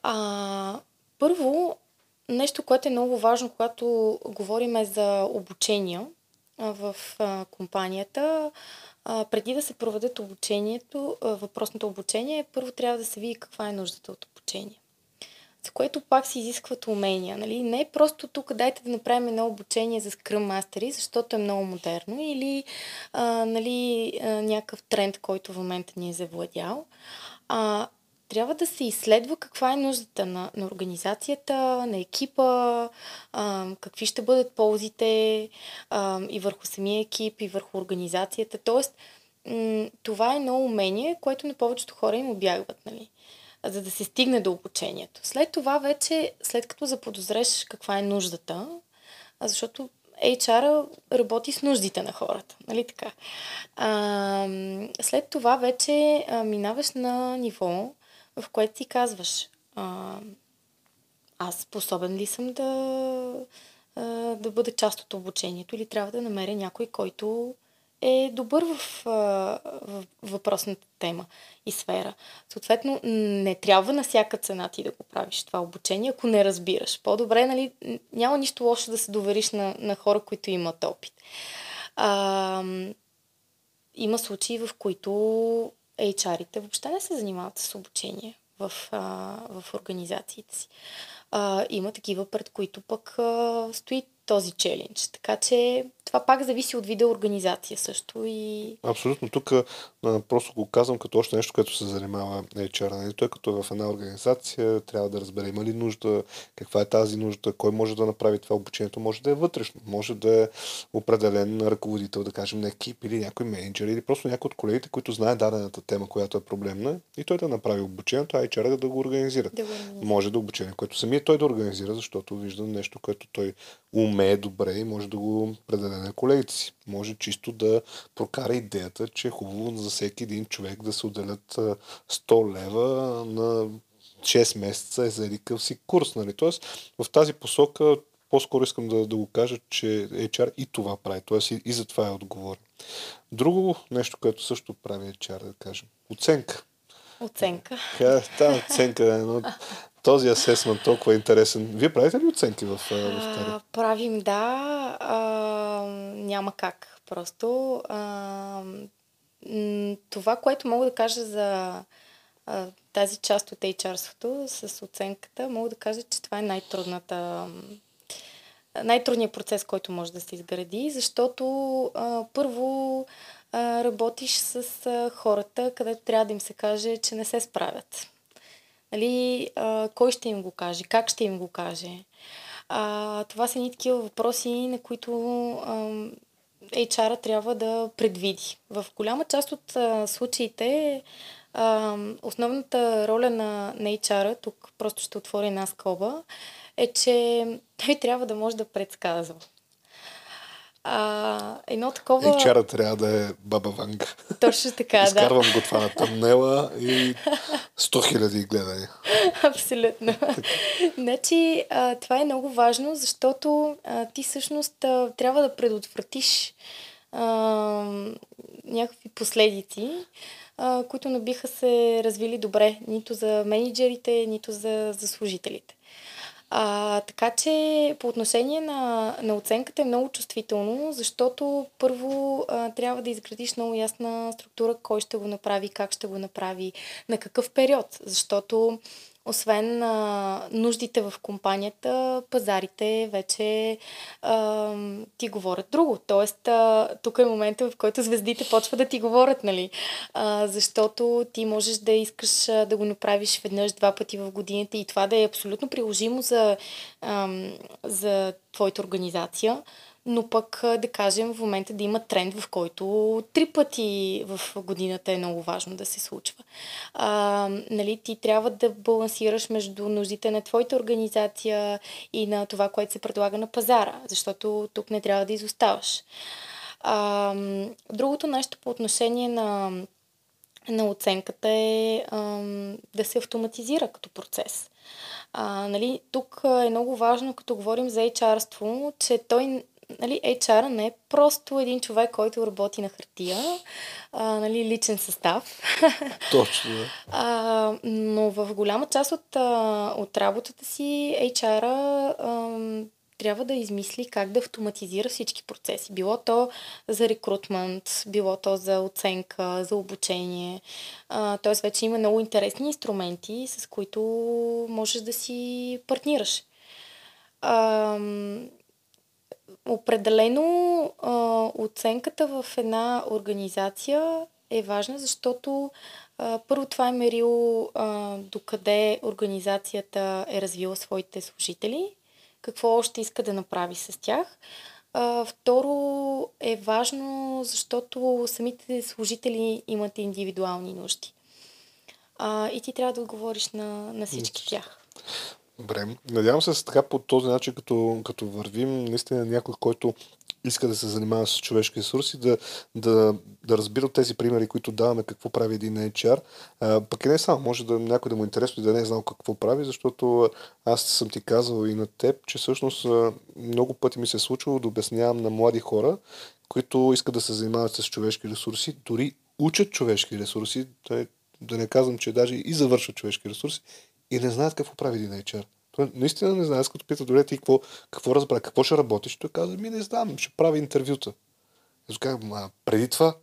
А, първо, нещо, което е много важно, когато говорим за обучения в а, компанията, а, преди да се проведат обучението, а, въпросното обучение, първо трябва да се види каква е нуждата от обучение за което пак се изискват умения. Нали? Не е просто тук дайте да направим едно обучение за Scrum мастери, защото е много модерно или а, нали, а, някакъв тренд, който в момента ни е завладял. А, трябва да се изследва каква е нуждата на, на организацията, на екипа, а, какви ще бъдат ползите а, и върху самия екип, и върху организацията. Тоест, м- това е едно умение, което на повечето хора им обягват. Нали? за да се стигне до обучението. След това вече, след като заподозреш каква е нуждата, защото HR работи с нуждите на хората, нали така? А, след това вече а, минаваш на ниво, в което ти казваш, а, аз способен ли съм да, а, да бъда част от обучението или трябва да намеря някой, който е добър в, в въпросната тема и сфера. Съответно, не трябва на всяка цена ти да го правиш това обучение, ако не разбираш. По-добре, нали, няма нищо лошо да се довериш на, на хора, които имат опит. А, има случаи, в които HR-ите въобще не се занимават с обучение в, а, в организациите си. А, има такива, пред които пък а, стои този челендж. Така че това пак зависи от вида организация също. И... Абсолютно. Тук просто го казвам като още нещо, което се занимава HR. Нали? Той като в една организация трябва да разбере има ли нужда, каква е тази нужда, кой може да направи това обучението. Може да е вътрешно, може да е определен ръководител, да кажем, на екип или някой менеджер или просто някой от колегите, които знае дадената тема, която е проблемна и той да направи обучението, а HR да го организира. Да го може да обучение, което самия той да организира, защото вижда нещо, което той умее добре и може да го предаде на колегите си. Може чисто да прокара идеята, че е хубаво за всеки един човек да се отделят 100 лева на 6 месеца е за едикъв си курс. Нали? Тоест, в тази посока по-скоро искам да, да го кажа, че HR и това прави. Тоест и, и за това е отговорен. Друго нещо, което също прави HR, да кажем. Оценка. Оценка. Та оценка е едно този асесмент толкова интересен. Вие правите ли оценки в, в Тари? Правим, да. А, няма как. Просто а, това, което мога да кажа за а, тази част от HR-свото с оценката, мога да кажа, че това е най-трудната най-трудният процес, който може да се изгради, защото а, първо а, работиш с а, хората, където трябва да им се каже, че не се справят. Нали, а, кой ще им го каже? Как ще им го каже? А, това са ни такива въпроси, на които HR-а трябва да предвиди. В голяма част от а, случаите а, основната роля на, на HR-а, тук просто ще отворя една скоба, е, че той трябва да може да предсказва. А, едно такова... И чара трябва да е баба Ванга. Точно така, да. Изкарвам го това на тъмнела и 100 хиляди гледания. Абсолютно. значи, а, това е много важно, защото а, ти всъщност а, трябва да предотвратиш а, някакви последици, а, които не биха се развили добре нито за менеджерите, нито за, за служителите. А, така че по отношение на, на оценката е много чувствително, защото първо а, трябва да изградиш много ясна структура, кой ще го направи, как ще го направи, на какъв период, защото освен а, нуждите в компанията, пазарите вече а, ти говорят друго. Тоест, а, тук е момента, в който звездите почват да ти говорят, нали? А, защото ти можеш да искаш а, да го направиш веднъж, два пъти в годината и това да е абсолютно приложимо за, а, за твоята организация но пък да кажем в момента да има тренд, в който три пъти в годината е много важно да се случва. А, нали, ти трябва да балансираш между нуждите на твоята организация и на това, което се предлага на пазара, защото тук не трябва да изоставаш. А, другото нещо по отношение на, на оценката е а, да се автоматизира като процес. А, нали, тук е много важно, като говорим за HR-ство, че той нали, HR не е просто един човек, който работи на хартия, а, нали, личен състав. Точно. а, но в голяма част от, от работата си HR-а трябва да измисли как да автоматизира всички процеси. Било то за рекрутмент, било то за оценка, за обучение. Тоест вече има много интересни инструменти, с които можеш да си партнираш. А, определено а, оценката в една организация е важна, защото а, първо това е мерило а, докъде организацията е развила своите служители какво още иска да направи с тях. А, второ е важно, защото самите служители имат индивидуални нужди. А, и ти трябва да отговориш на, на всички тях. Добре. Надявам се така по този начин, като, като вървим, наистина някой, който иска да се занимава с човешки ресурси, да, да, да разбира тези примери, които даваме какво прави един HR. А, пък и не само, може да някой да му е интересно и да не е знал какво прави, защото аз съм ти казал и на теб, че всъщност много пъти ми се е случвало да обяснявам на млади хора, които искат да се занимават с човешки ресурси, дори учат човешки ресурси, да не казвам, че даже и завършват човешки ресурси и не знаят какво прави един HR. Той наистина не знае, като пита, добре, ти какво, какво разбра, какво ще работиш? Той каза, ми не знам, ще прави интервюта. Аз казах, а преди това?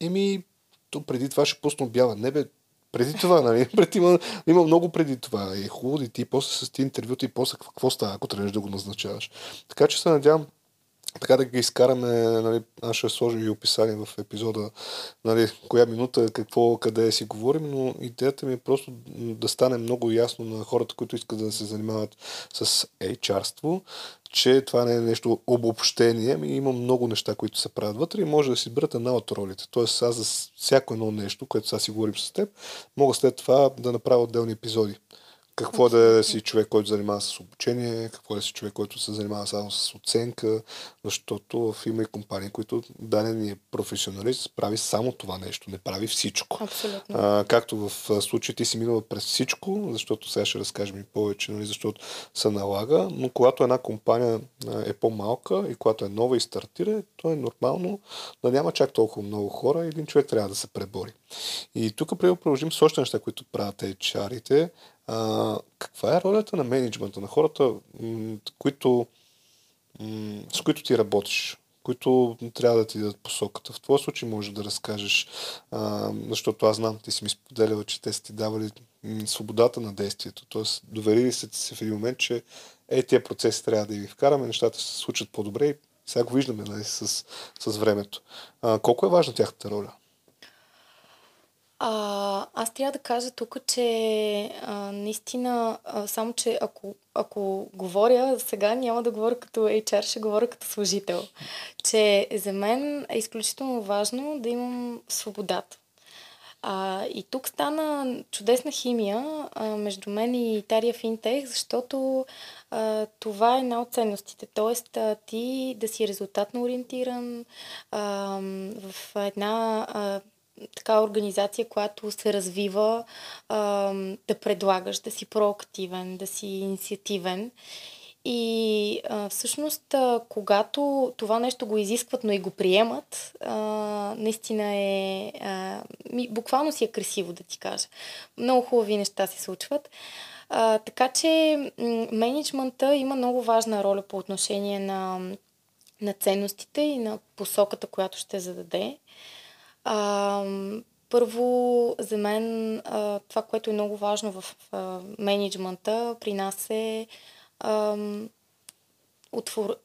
Еми, то преди това ще пусна обява. Не бе, преди това, нали? Пред има, има много преди това. И е хубаво да ти после с ти интервюта и после какво става, ако трябваш да го назначаваш. Така че се надявам така да ги изкараме, нали, аз ще сложа и описание в епизода, нали, коя минута, какво, къде си говорим, но идеята ми е просто да стане много ясно на хората, които искат да се занимават с HR-ство, че това не е нещо обобщение, ами има много неща, които се правят вътре и може да си изберат една от ролите. Тоест аз за всяко едно нещо, което сега си говорим с теб, мога след това да направя отделни епизоди. Какво е да си човек, който занимава с обучение, какво да си човек, който се занимава само с оценка, защото в има и компании, които даден е професионалист, прави само това нещо, не прави всичко. Абсолютно. А, както в случая ти си минала през всичко, защото сега ще разкажем и повече, нали, защото се налага, но когато една компания е по-малка и когато е нова и стартира, то е нормално да няма чак толкова много хора и един човек трябва да се пребори. И тук продължим с още неща, които правят HR-ите. А, каква е ролята на менеджмента, на хората, м- които, м- с които ти работиш? които трябва да ти дадат посоката. В твой случай може да разкажеш, а, защото аз знам, ти си ми споделял, че те са ти давали свободата на действието. Тоест, доверили се си в един момент, че е, тия процеси трябва да ги вкараме, нещата се случат по-добре и сега го виждаме нали, с, с времето. А, колко е важна тяхната роля? А, аз трябва да кажа тук, че а, наистина, а, само че ако, ако говоря сега, няма да говоря като HR, ще говоря като служител. Че за мен е изключително важно да имам свободата. А, и тук стана чудесна химия а, между мен и Тария Финтех, защото а, това е една от ценностите. Тоест, а, ти да си резултатно ориентиран а, в една а, така организация, която се развива, а, да предлагаш, да си проактивен, да си инициативен. И а, всъщност, а, когато това нещо го изискват, но и го приемат, а, наистина е. А, ми, буквално си е красиво, да ти кажа. Много хубави неща се случват. А, така че менеджмента има много важна роля по отношение на, на ценностите и на посоката, която ще зададе. А, първо, за мен а, това, което е много важно в а, менеджмента при нас е а, отвор...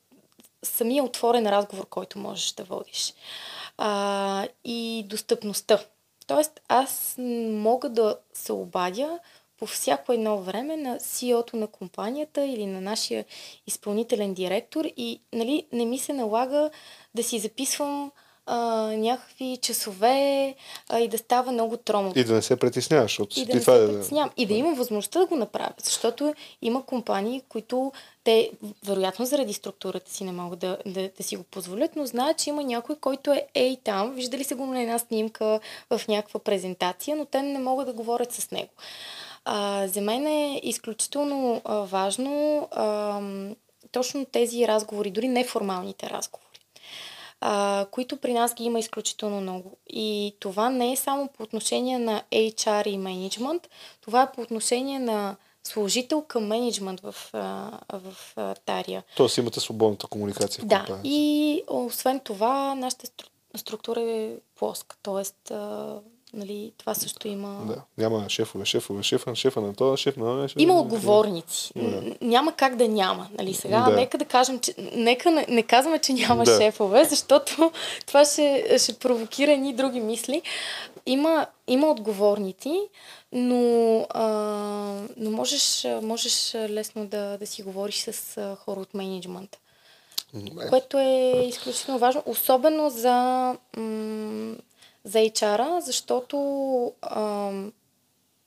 самия отворен разговор, който можеш да водиш. А, и достъпността. Тоест, аз мога да се обадя по всяко едно време на CEO-то на компанията или на нашия изпълнителен директор и нали, не ми се налага да си записвам а, някакви часове а, и да става много тромно. И да не се притесняваш, защото и да не това се е... притеснявам. И да имам възможността да го направя. Защото има компании, които те, вероятно заради структурата си не могат да, да, да си го позволят, но знаят, че има някой, който е ей там, виждали се го на една снимка в някаква презентация, но те не могат да говорят с него. А, за мен е изключително а, важно а, точно тези разговори, дори неформалните разговори а, които при нас ги има изключително много. И това не е само по отношение на HR и менеджмент, това е по отношение на служител към менеджмент в, в, в Тария. Тоест имате свободната комуникация в Да, и освен това, нашата структура е плоска. Тоест, Нали, това също има. Да, няма шефове, шефове, шефа, шефа на това, шеф на шеф. Има отговорници. Да. Няма как да няма. Нали, сега да. нека да кажем, че. Нека не, не казваме, че няма да. шефове, защото това ще, ще провокира едни други мисли. Има, има отговорници, но, а, но можеш, можеш лесно да, да си говориш с хора от менеджмента. Което е изключително важно, особено за м- за HR-а, защото а,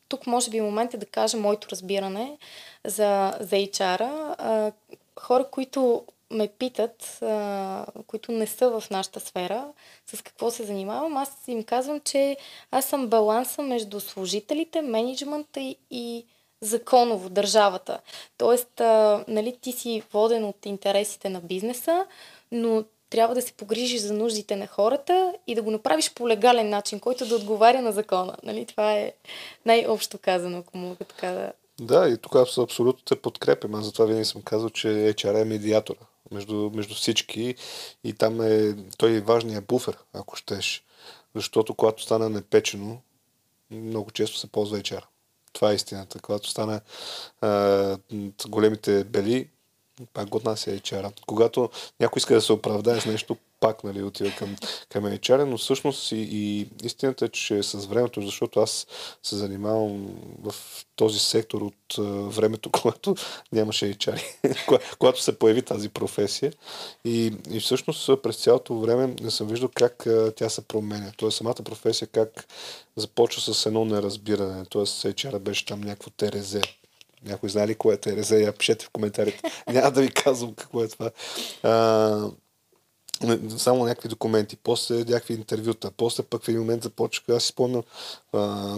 тук може би момент е да кажа моето разбиране за, за HR-а. А, хора, които ме питат, а, които не са в нашата сфера, с какво се занимавам, аз им казвам, че аз съм баланса между служителите, менеджмента и, и законово, държавата. Тоест, а, нали, ти си воден от интересите на бизнеса, но трябва да се погрижиш за нуждите на хората и да го направиш по легален начин, който да отговаря на закона. Нали? Това е най-общо казано, ако мога така да... Да, и тук абсолютно те подкрепям. Аз затова винаги съм казал, че HR е медиатора между, между всички и там е той е важният буфер, ако щеш. Защото когато стане непечено, много често се ползва HR. Това е истината. Когато стане а, големите бели, пак го отнася HR. Когато някой иска да се оправдае с нещо, пак нали, отива към, към HR, но всъщност и, и истината е, че с времето, защото аз се занимавам в този сектор от uh, времето, когато нямаше HR, когато се появи тази професия. И, и всъщност през цялото време не съм виждал как uh, тя се променя. Тоест самата професия как започва с едно неразбиране. Тоест HR беше там някакво ТРЗ, някой знае ли кое е ТРЗ? Я пишете в коментарите. Няма да ви казвам какво е това. А, само някакви документи, после някакви интервюта, после пък в един момент започнаха, аз си спомням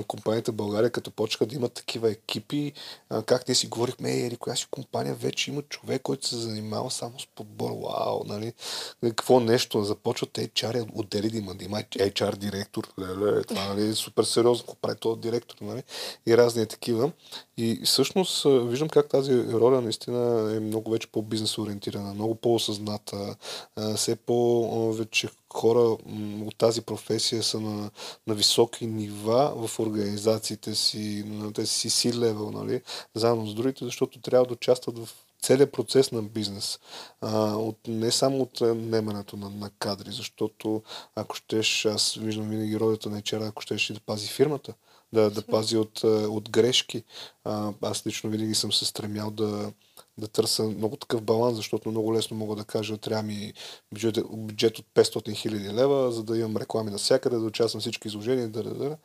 компанията в България, като почнаха да имат такива екипи, а, как ние си говорихме, ери, коя си компания вече има човек, който се занимава само с подбор, вау, нали, какво нещо, започват HR отдели да има, да има HR директор, леле, това нали, е супер сериозно, какво прави този директор, нали, и разни такива. И всъщност виждам как тази роля наистина е много вече по-бизнес ориентирана, много по-осъзната, все по-вече хора от тази професия са на, на високи нива в организациите си, на тези си си левел, нали, заедно с другите, защото трябва да участват в целият процес на бизнес. А, от, не само от немането на, на кадри, защото ако щеш, аз виждам винаги ролята на HR, ако щеш да пази фирмата, да, да пази от, от грешки. А, аз лично винаги съм се стремял да, да търся много такъв баланс, защото много лесно мога да кажа, трябва ми бюджет, бюджет от 500 хиляди лева, за да имам реклами навсякъде, да участвам всички изложения, да, да, да.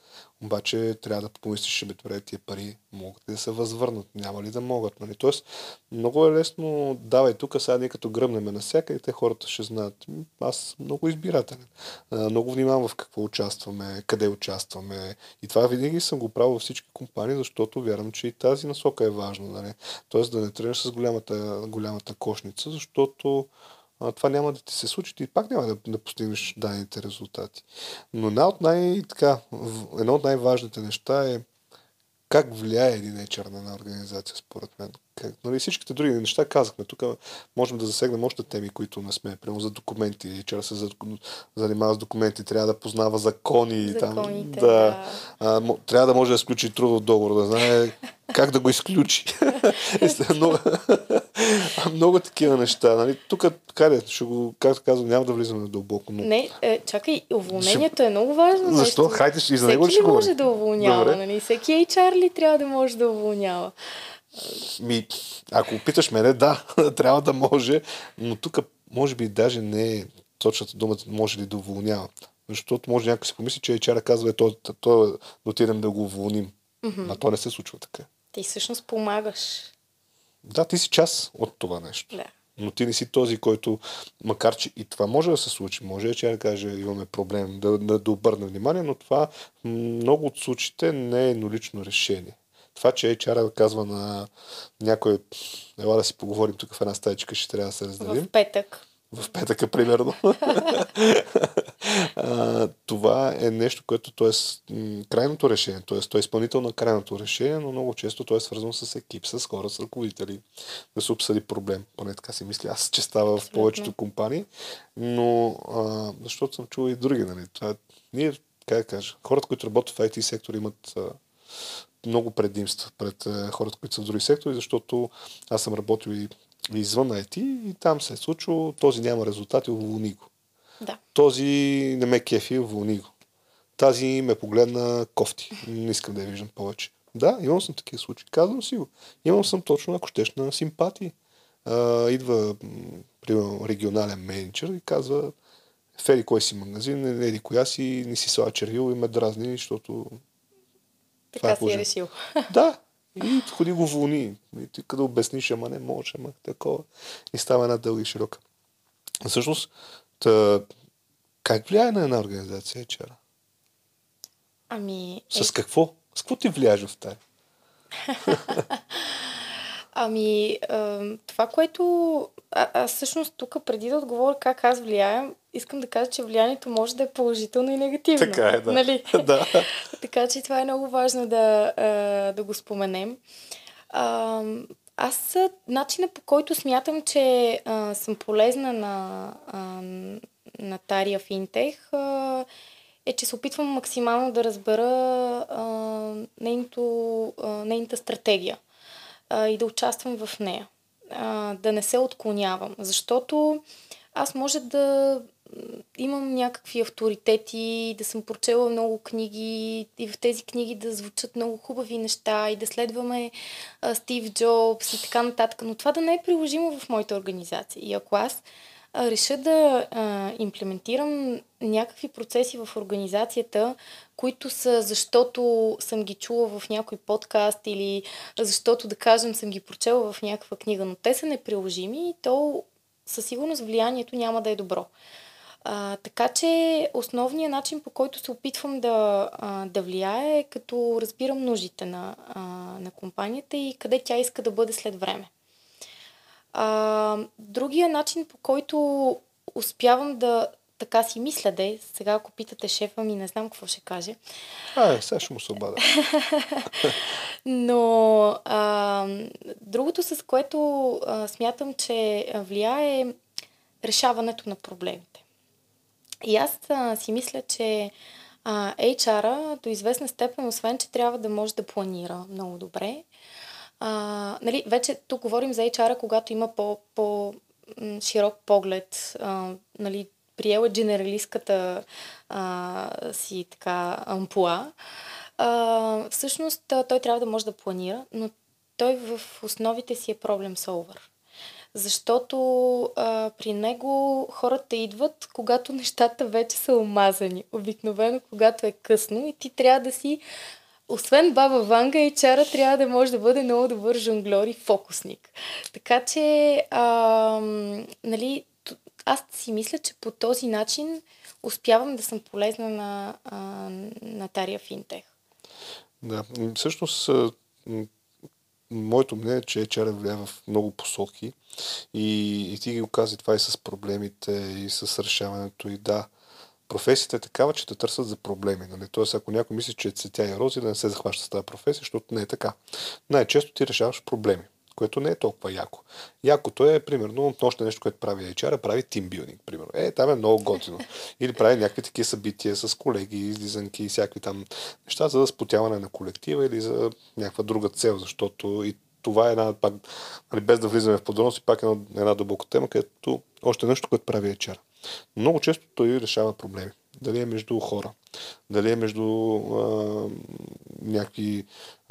Обаче трябва да помислиш, бе, добре, тия пари могат ли да се възвърнат, няма ли да могат. Нали? Тоест, много е лесно, давай тук, сега ние като гръмнеме навсякъде, те хората ще знаят. Аз много избирателен. Много внимавам в какво участваме, къде участваме. И това винаги съм го правил във всички компании, защото вярвам, че и тази насока е важна. Нали? Тоест да не тръгнеш с голямата, голямата кошница, защото а, това няма да ти се случи и пак няма да, да постигнеш дадените резултати. Но една от най, така, едно от най-важните неща е как влияе един HR на една организация, според мен. Как, нали, всичките други неща казахме. Тук можем да засегнем още теми, които не сме. Прямо за документи. HR се занимава с документи, трябва да познава закони. Законите, там, да, да. А, трябва да може да изключи трудов договор, да знае как да го изключи. но, Много такива неща. Нали? Тук, къде, ще го, както казвам, няма да влизаме дълбоко. Но... Не, е, чакай, уволнението ще... е много важно. Защо? Нещо. Хайде, и за него ли ще може говори? да уволнява? Нали? Всеки HR ли трябва да може да уволнява? Ми, ако питаш мене, да, трябва да може, но тук може би даже не е точната думата, може ли да уволнява. Защото може някой си помисли, че HR казва, е, то, то, то, да отидем да го уволним. Mm-hmm. А то не се случва така. Ти всъщност помагаш. Да, ти си част от това нещо. Да. Но ти не си този, който, макар че и това може да се случи, може че да каже, имаме проблем, да, да, да обърне внимание, но това много от случаите не е еднолично решение. Това, че HR казва на някой, ела да си поговорим тук в една стаечка, ще трябва да се разделим. В петък в петъка, примерно. а, това е нещо, което то е крайното решение, т.е. то е изпълнител на крайното решение, но много често то е свързано с екип, с хора, с ръководители, да се обсъди проблем. Поне така си мисля аз, че става в повечето компании, но а, защото съм чувал и други. Нали? Това, ние, как да кажа, хората, които работят в IT сектор имат а, много предимства пред а, хората, които са в други сектори, защото аз съм работил и извън IT и там се е случило, този няма резултати, уволни го. Да. Този не ме кефи, уволни го. Тази ме погледна кофти. Не искам да я виждам повече. Да, имам съм такива случаи. Казвам си го. Имам съм точно, ако щеш, на симпатии. А, идва, примерно, регионален менеджер и казва, в еди кой си магазин, еди коя си, не си слава червил и ме дразни, защото... Така е си е решил. Да, и ходи го вълни. И ти къде обясниш, ама не може, ама такова. И става една дълга и широка. Всъщност, тъ... как влияе на една организация HR? Ами... С какво? С какво ти влияеш в тая? ами, това, което... А, аз всъщност тук, преди да отговоря как аз влияем, искам да кажа, че влиянието може да е положително и негативно. Така е, да. Нали? да. така че това е много важно да, да го споменем. Аз начина по който смятам, че а, съм полезна на, а, на Тария Финтех а, е, че се опитвам максимално да разбера а, нейното, а, нейната стратегия а, и да участвам в нея. А, да не се отклонявам. Защото аз може да имам някакви авторитети, да съм прочела много книги и в тези книги да звучат много хубави неща и да следваме а, Стив Джобс и така нататък. Но това да не е приложимо в моята организация. И ако аз а, реша да а, имплементирам някакви процеси в организацията, които са защото съм ги чула в някой подкаст или защото, да кажем, съм ги прочела в някаква книга, но те са неприложими, то със сигурност влиянието няма да е добро. А, така че основният начин по който се опитвам да, а, да влияе е като разбирам нуждите на, а, на компанията и къде тя иска да бъде след време. А, другия начин по който успявам да така си мисля, де, сега ако питате шефа ми, не знам какво ще каже. А, е, сега ще му се обада. Но а, другото, с което а, смятам, че влияе е решаването на проблемите. И аз а, си мисля, че а, HR-а до известна степен, освен, че трябва да може да планира много добре, а, нали, вече тук говорим за HR-а, когато има по, по широк поглед, а, нали, приела генералистката а, си така ампула, а, всъщност той трябва да може да планира, но той в основите си е проблем солвър защото а, при него хората идват, когато нещата вече са омазани. Обикновено, когато е късно и ти трябва да си освен баба Ванга, и чара трябва да може да бъде много добър жонглер и фокусник. Така че, а, нали, аз си мисля, че по този начин успявам да съм полезна на, а, на Тария Финтех. Да, всъщност моето мнение е, че HR влияе в много посоки и, и ти ги окази това и с проблемите, и с решаването. И да, професията е такава, че те търсят за проблеми. Нали? Тоест, ако някой мисли, че е цветя и рози, да не се захваща с тази професия, защото не е така. Най-често ти решаваш проблеми което не е толкова яко. Якото е, примерно, още нещо, което прави HR, прави тимбилдинг, примерно. Е, там е много готино. Или прави някакви такива събития с колеги, излизанки и всякакви там неща за спотяване на колектива или за някаква друга цел, защото и това е една, пак, нали, без да влизаме в подробности, пак е една, една дълбока тема, където още нещо, което прави HR. Много често той решава проблеми. Дали е между хора, дали е между а, някакви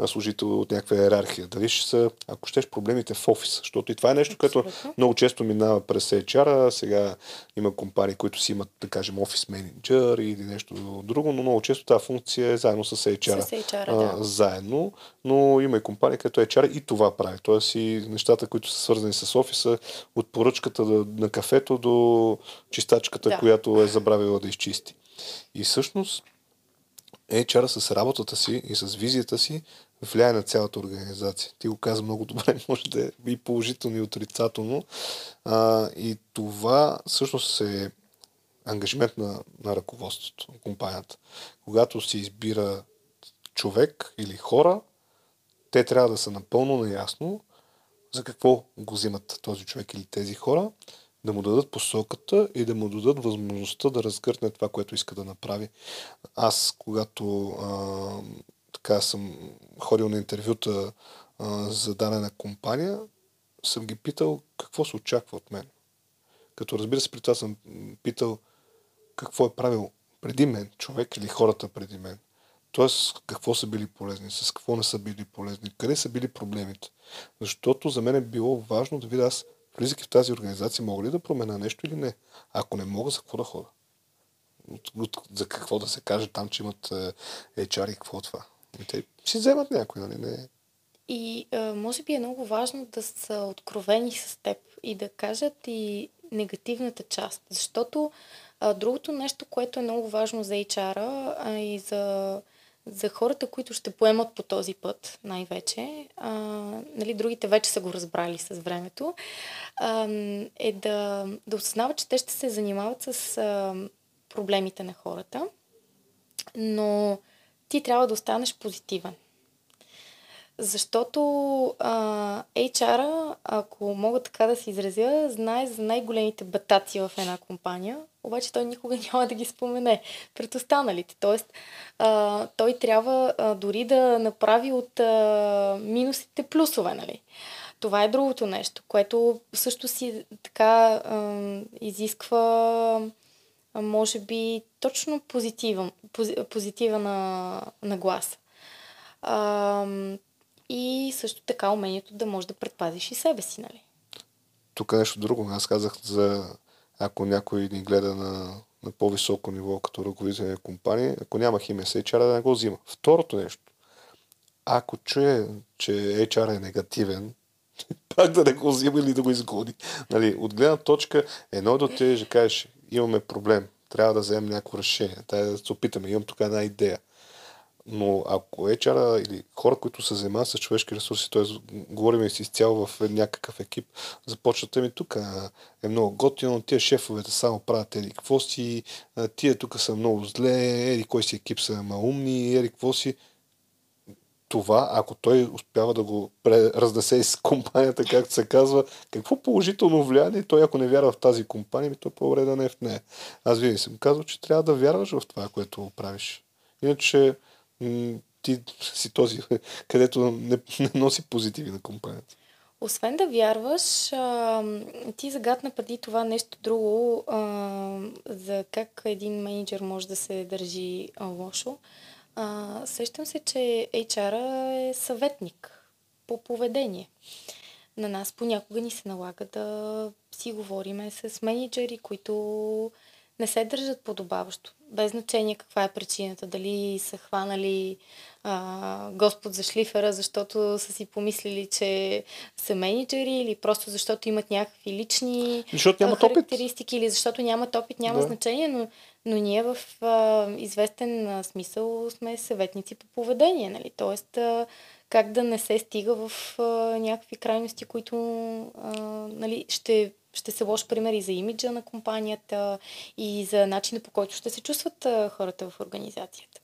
служители от някаква иерархия, дали ще са, ако щеш, проблемите в офис. Защото и това е нещо, което много често минава през HR. Сега има компании, които си имат, да кажем, офис менеджер или нещо друго, но много често тази функция е заедно с HR. С HR а, да. Заедно, но има и компании, където HR и това прави. Тоест и нещата, които са свързани с офиса, от поръчката на кафето до чистачката, да. която е забравила да изчисти. И всъщност HR с работата си и с визията си влияе на цялата организация. Ти го каза много добре, може да е и положително и отрицателно. А, и това всъщност е ангажимент на, на ръководството на компанията. Когато се избира човек или хора, те трябва да са напълно наясно за какво го взимат този човек или тези хора да му дадат посоката и да му дадат възможността да разгърне това, което иска да направи. Аз, когато а, така съм ходил на интервюта а, за дадена компания, съм ги питал какво се очаква от мен. Като разбира се, при това съм питал какво е правил преди мен, човек или хората преди мен. Тоест, какво са били полезни, с какво не са били полезни, къде са били проблемите. Защото за мен е било важно да видя аз влизайки в тази организация, мога ли да променя нещо или не? Ако не мога, за какво да хода? За какво да се каже там, че имат е, HR и какво е това? И те си вземат някой, нали? Не. И може би е много важно да са откровени с теб и да кажат и негативната част. Защото а, другото нещо, което е много важно за HR-а а и за за хората, които ще поемат по този път най-вече, а, нали, другите вече са го разбрали с времето, а, е да, да осъзнават, че те ще се занимават с а, проблемите на хората, но ти трябва да останеш позитивен. Защото а, HR-а, ако мога така да се изразя, знае за най-големите батаци в една компания, обаче той никога няма да ги спомене пред останалите. Тоест, а, той трябва а, дори да направи от а, минусите плюсове, нали? Това е другото нещо, което също си така а, изисква а, може би точно позитивен, позитива на, на глас. А, и също така умението да можеш да предпазиш и себе си, нали? Тук е нещо друго. Аз казах за ако някой ни гледа на, на по-високо ниво като ръководител на компания, ако няма химия с HR, да не го взима. Второто нещо. Ако чуе, че HR е негативен, пак да не го взима или да го изгони. Нали, от гледна точка, едно да отидеш да кажеш, имаме проблем, трябва да вземем някакво решение, трябва да се опитаме, имам тук една идея. Но ако HR или хора, които се занимават с човешки ресурси, т.е. говорим си изцяло в някакъв екип, започвате ми тук е много готино, тия шефовете само правят ери какво си, тия тук са много зле, ери кой си екип са маумни, ери какво си. Това, ако той успява да го разнесе из компанията, както се казва, какво положително влияние, той ако не вярва в тази компания, ми то по-добре да не е в нея. Аз винаги съм казал, че трябва да вярваш в това, което правиш. Иначе ти си този, където не, не носи позитиви на компанията. Освен да вярваш, ти загадна преди това нещо друго за как един менеджер може да се държи лошо. А, сещам се, че HR е съветник по поведение. На нас понякога ни се налага да си говориме с менеджери, които не се държат подобаващо. Без значение каква е причината. Дали са хванали а, Господ за шлифера, защото са си помислили, че са менеджери или просто защото имат някакви лични защото нямат характеристики опит. или защото нямат опит, няма да. значение, но, но ние в а, известен а, смисъл сме съветници по поведение. Нали? Тоест, а, как да не се стига в а, някакви крайности, които а, нали, ще ще се лош пример и за имиджа на компанията и за начина по който ще се чувстват хората в организацията.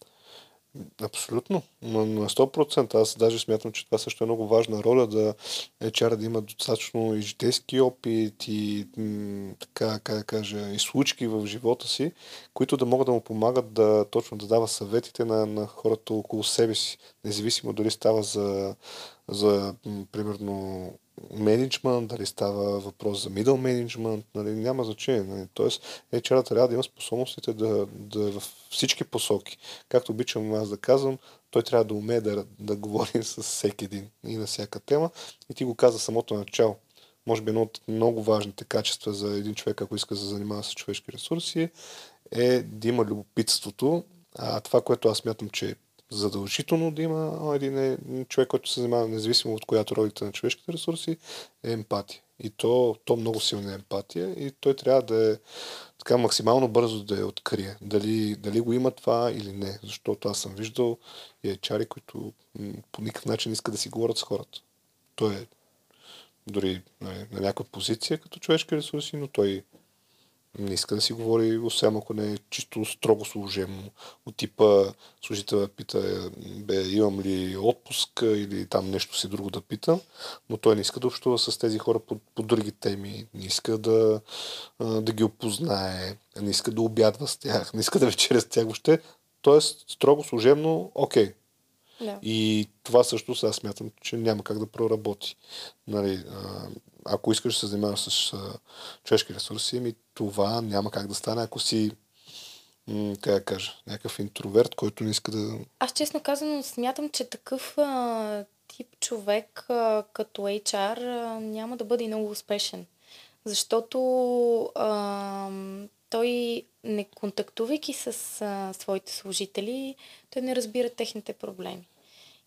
Абсолютно. На, на 100%. Аз даже смятам, че това също е много важна роля да HR да има достатъчно и житейски опит и така, как да кажа, и случки в живота си, които да могат да му помагат да точно да дава съветите на, на хората около себе си. Независимо дали става за, за примерно менеджмент, дали става въпрос за middle менеджмент, нали, няма значение. Нали. Тоест, HR трябва да има способностите да, да е в всички посоки. Както обичам аз да казвам, той трябва да умее да, да говори с всеки един и на всяка тема. И ти го каза самото начало. Може би едно от много важните качества за един човек, ако иска да се занимава с човешки ресурси, е да има любопитството. А това, което аз мятам, че задължително да има един е, човек, който се занимава, независимо от която ролите на човешките ресурси, е емпатия. И то, то много силна емпатия и той трябва да е така максимално бързо да я открие. Дали, дали го има това или не. Защото аз съм виждал и чари, които по никакъв начин искат да си говорят с хората. Той е дори на, на някаква позиция като човешки ресурси, но той не иска да си говори, освен ако не е чисто строго служебно. От типа служителя пита, бе, имам ли отпуск или там нещо си друго да питам, но той не иска да общува с тези хора по, по други теми, не иска да, да ги опознае, не иска да обядва с тях, не иска да вечеря с тях въобще. Тоест, строго служебно, окей, да. И това също сега смятам, че няма как да проработи. Нали, ако искаш да се занимаваш с човешки ресурси, ми това няма как да стане, ако си как да кажа, някакъв интроверт, който не иска да... Аз честно казано смятам, че такъв а, тип човек а, като HR а, няма да бъде много успешен. Защото а, той не контактувайки с а, своите служители, той не разбира техните проблеми.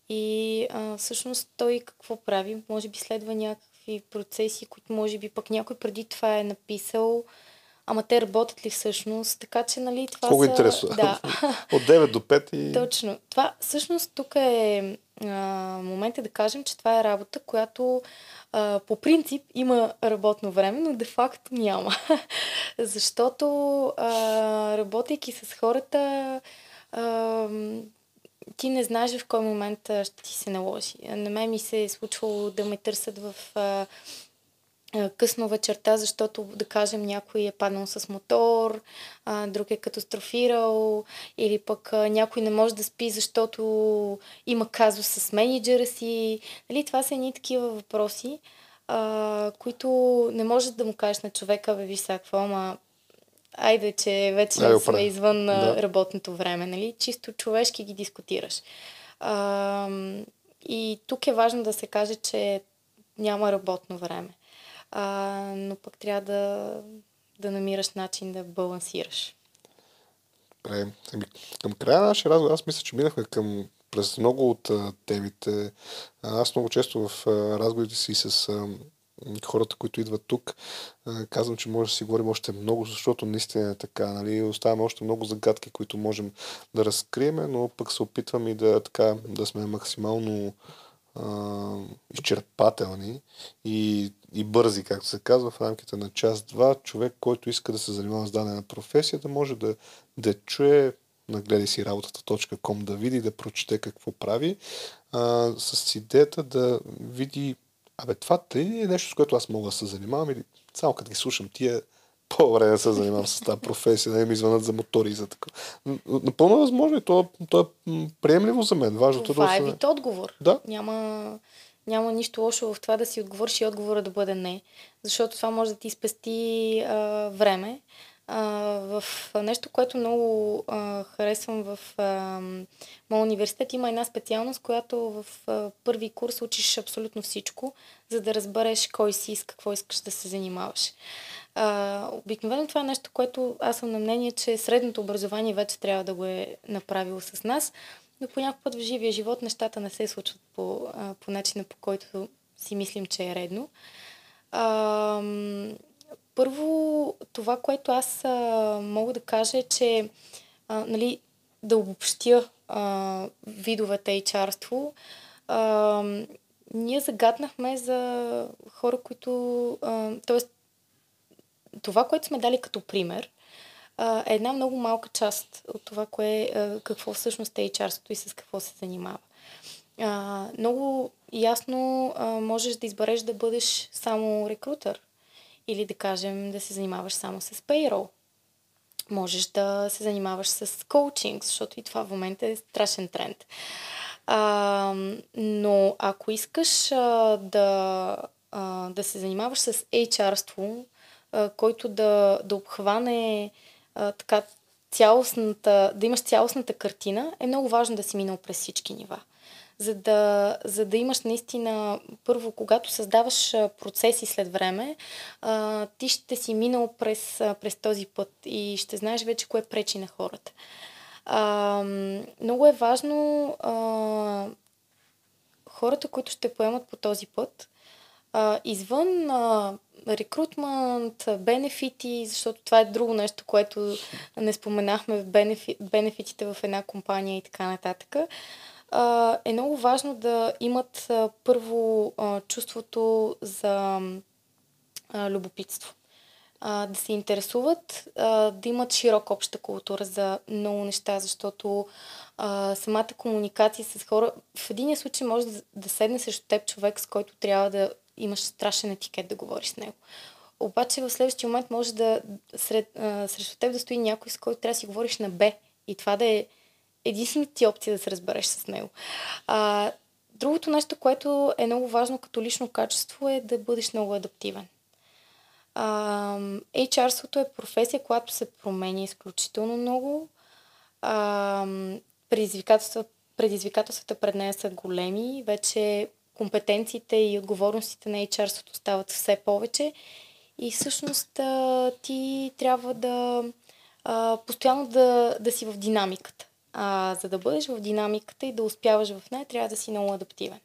И а, всъщност той какво прави? Може би следва някакви процеси, които може би пък някой преди това е написал, ама те работят ли всъщност? Така че, нали, това Много са... интересно. Да. От 9 до 5 и... Точно. Това всъщност тук е а, момент е да кажем, че това е работа, която а, по принцип има работно време, но де-факто няма. Защото а, работейки с хората, а, ти не знаеш в кой момент ще ти се наложи. На мен ми се е случвало да ме търсят в а, късно вечерта, защото, да кажем, някой е паднал с мотор, а, друг е катастрофирал, или пък а, някой не може да спи, защото има казус с менеджера си. Нали, това са едни такива въпроси, а, които не можеш да му кажеш на човека, бе, виж сега какво, ама айде, че вече Ай, сме извън да. работното време, нали? Чисто човешки ги дискутираш. А, и тук е важно да се каже, че няма работно време. А, но пък трябва да, да намираш начин да балансираш. Добре. Ами, към края на нашия разговор, аз мисля, че минахме към през много от а, темите. Аз много често в а, разговорите си с а, хората, които идват тук, казвам, че може да си говорим още много, защото наистина е така. Нали? Оставяме още много загадки, които можем да разкрием, но пък се опитвам и да, така, да сме максимално изчерпателни и, и бързи, както се казва, в рамките на час-два. Човек, който иска да се занимава с дадена професия, да може да, да чуе нагледай си работата.com, да види, да прочете какво прави, а, с идеята да види Абе, това тъй е нещо, с което аз мога да се занимавам или само като ги слушам тия, по-добре да се занимавам с тази професия, да ми звънат за мотори и за така. Напълно възможно и то, то е приемливо за мен. Важното това да е вид отговор. Да. Няма, няма нищо лошо в това да си отговориш и отговора да бъде не. Защото това може да ти спести а, време а, в нещо, което много а, харесвам в а, университет. Има една специалност, която в а, първи курс учиш абсолютно всичко, за да разбереш кой си и с какво искаш да се занимаваш. Обикновено това е нещо, което аз съм на мнение, че средното образование вече трябва да го е направило с нас, но по път в живия живот нещата не се случват по, а, по начина, по който си мислим, че е редно. А, първо, това, което аз а, мога да кажа е, че а, нали, да обобщя а, видовете HR-ство, а, ние загаднахме за хора, които... Тоест, това, което сме дали като пример, е една много малка част от това, кое, какво всъщност е HR-ството и с какво се занимава. Много ясно можеш да избереш да бъдеш само рекрутър или да кажем да се занимаваш само с payroll. Можеш да се занимаваш с коучинг, защото и това в момента е страшен тренд. А, но ако искаш а, да, а, да се занимаваш с HR-ство, който да, да обхване а, така цялостната, да имаш цялостната картина, е много важно да си минал през всички нива за да, за да имаш наистина, първо, когато създаваш процеси след време, а, ти ще си минал през, през този път и ще знаеш вече кое пречи на хората. А, много е важно а, хората, които ще поемат по този път, а, извън а, рекрутмент, бенефити, защото това е друго нещо, което не споменахме в бенефи, бенефитите в една компания и така нататък е много важно да имат първо чувството за любопитство. Да се интересуват, да имат широка обща култура за много неща, защото самата комуникация с хора, в един случай може да седне срещу теб човек, с който трябва да имаш страшен етикет да говориш с него. Обаче в следващия момент може да сред, а, срещу теб да стои някой, с който трябва да си говориш на Б. И това да е единствената ти опция да се разбереш с него. А, другото нещо, което е много важно като лично качество е да бъдеш много адаптивен. HR-свото е професия, която се променя изключително много. А, предизвикателствата пред нея са големи. Вече компетенциите и отговорностите на HR-свото стават все повече. И всъщност ти трябва да постоянно да, да си в динамиката. А, за да бъдеш в динамиката и да успяваш в нея, трябва да си много адаптивен.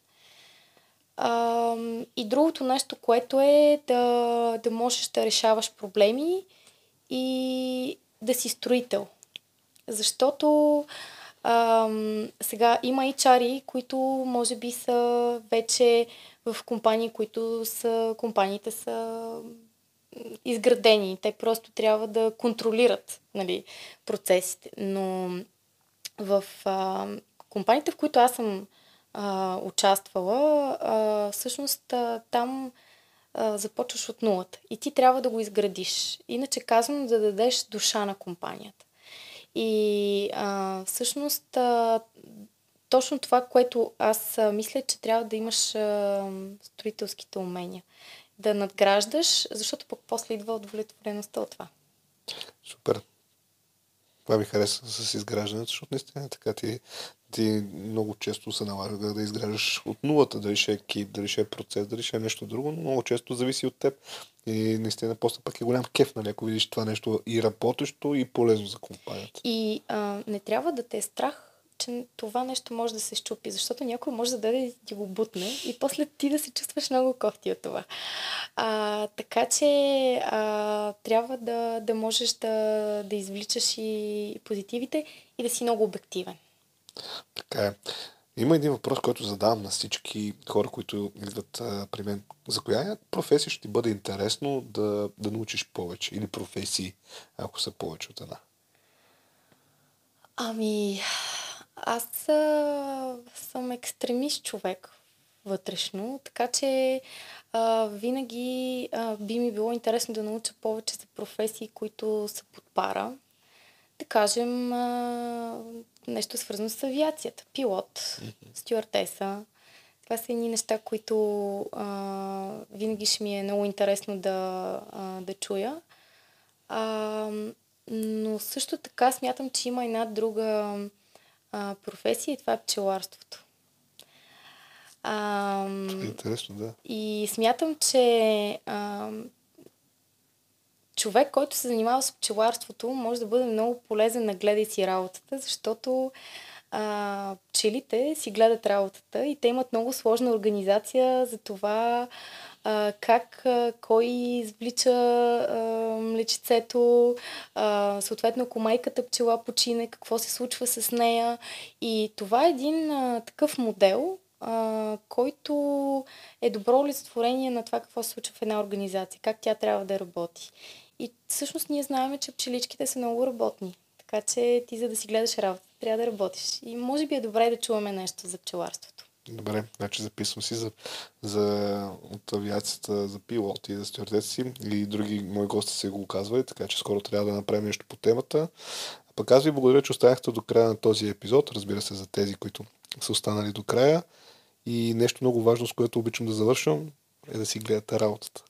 А, и другото нещо, което е да, да можеш да решаваш проблеми и да си строител. Защото а, сега има HR, които може би са вече в компании, които са, компаниите са изградени. Те просто трябва да контролират нали, процесите. Но в а, компаниите, в които аз съм а, участвала, а, всъщност а, там а, започваш от нулата и ти трябва да го изградиш. Иначе казвам да дадеш душа на компанията. И а, всъщност а, точно това, което аз а, мисля, че трябва да имаш а, строителските умения. Да надграждаш, защото пък после идва удовлетвореността от това. Супер. Това ми хареса с изграждането, защото наистина е така ти, ти много често се налага да изграждаш от нулата, дали ще е екип, дали ще е процес, дали ще е нещо друго, но много често зависи от теб. И наистина после пък е голям кеф, нали, ако видиш това нещо и работещо, и полезно за компанията. И а, не трябва да те е страх че това нещо може да се щупи, защото някой може да даде да ти го бутне и после ти да се чувстваш много кофти от това. А, така че а, трябва да, да можеш да, да извличаш и позитивите и да си много обективен. Така е. Има един въпрос, който задавам на всички хора, които идват а, при мен. За коя професия ще ти бъде интересно да, да научиш повече? Или професии, ако са повече от една? Ами, аз а, съм екстремист човек вътрешно, така че а, винаги а, би ми било интересно да науча повече за професии, които са под пара. Да кажем а, нещо свързано с авиацията. Пилот, стюартеса. Това са едни неща, които а, винаги ще ми е много интересно да, а, да чуя. А, но също така смятам, че има една друга а, професия и това е пчеларството. А, интересно, да. И смятам, че а, човек, който се занимава с пчеларството, може да бъде много полезен на гледай си работата, защото а, пчелите си гледат работата и те имат много сложна организация за това а, как а, кой извлича млечицето, съответно ако майката пчела почине, какво се случва с нея. И това е един а, такъв модел, а, който е добро олицетворение на това какво се случва в една организация, как тя трябва да работи. И всъщност ние знаем, че пчеличките са много работни. Така че ти за да си гледаш работа, трябва да работиш. И може би е добре да чуваме нещо за пчеларството. Добре, значи записвам си за, за от авиацията за пилоти, за стюардеси и други мои гости се го казвали, така че скоро трябва да направим нещо по темата. А пък аз ви благодаря, че останахте до края на този епизод, разбира се за тези, които са останали до края. И нещо много важно, с което обичам да завършвам, е да си гледате работата.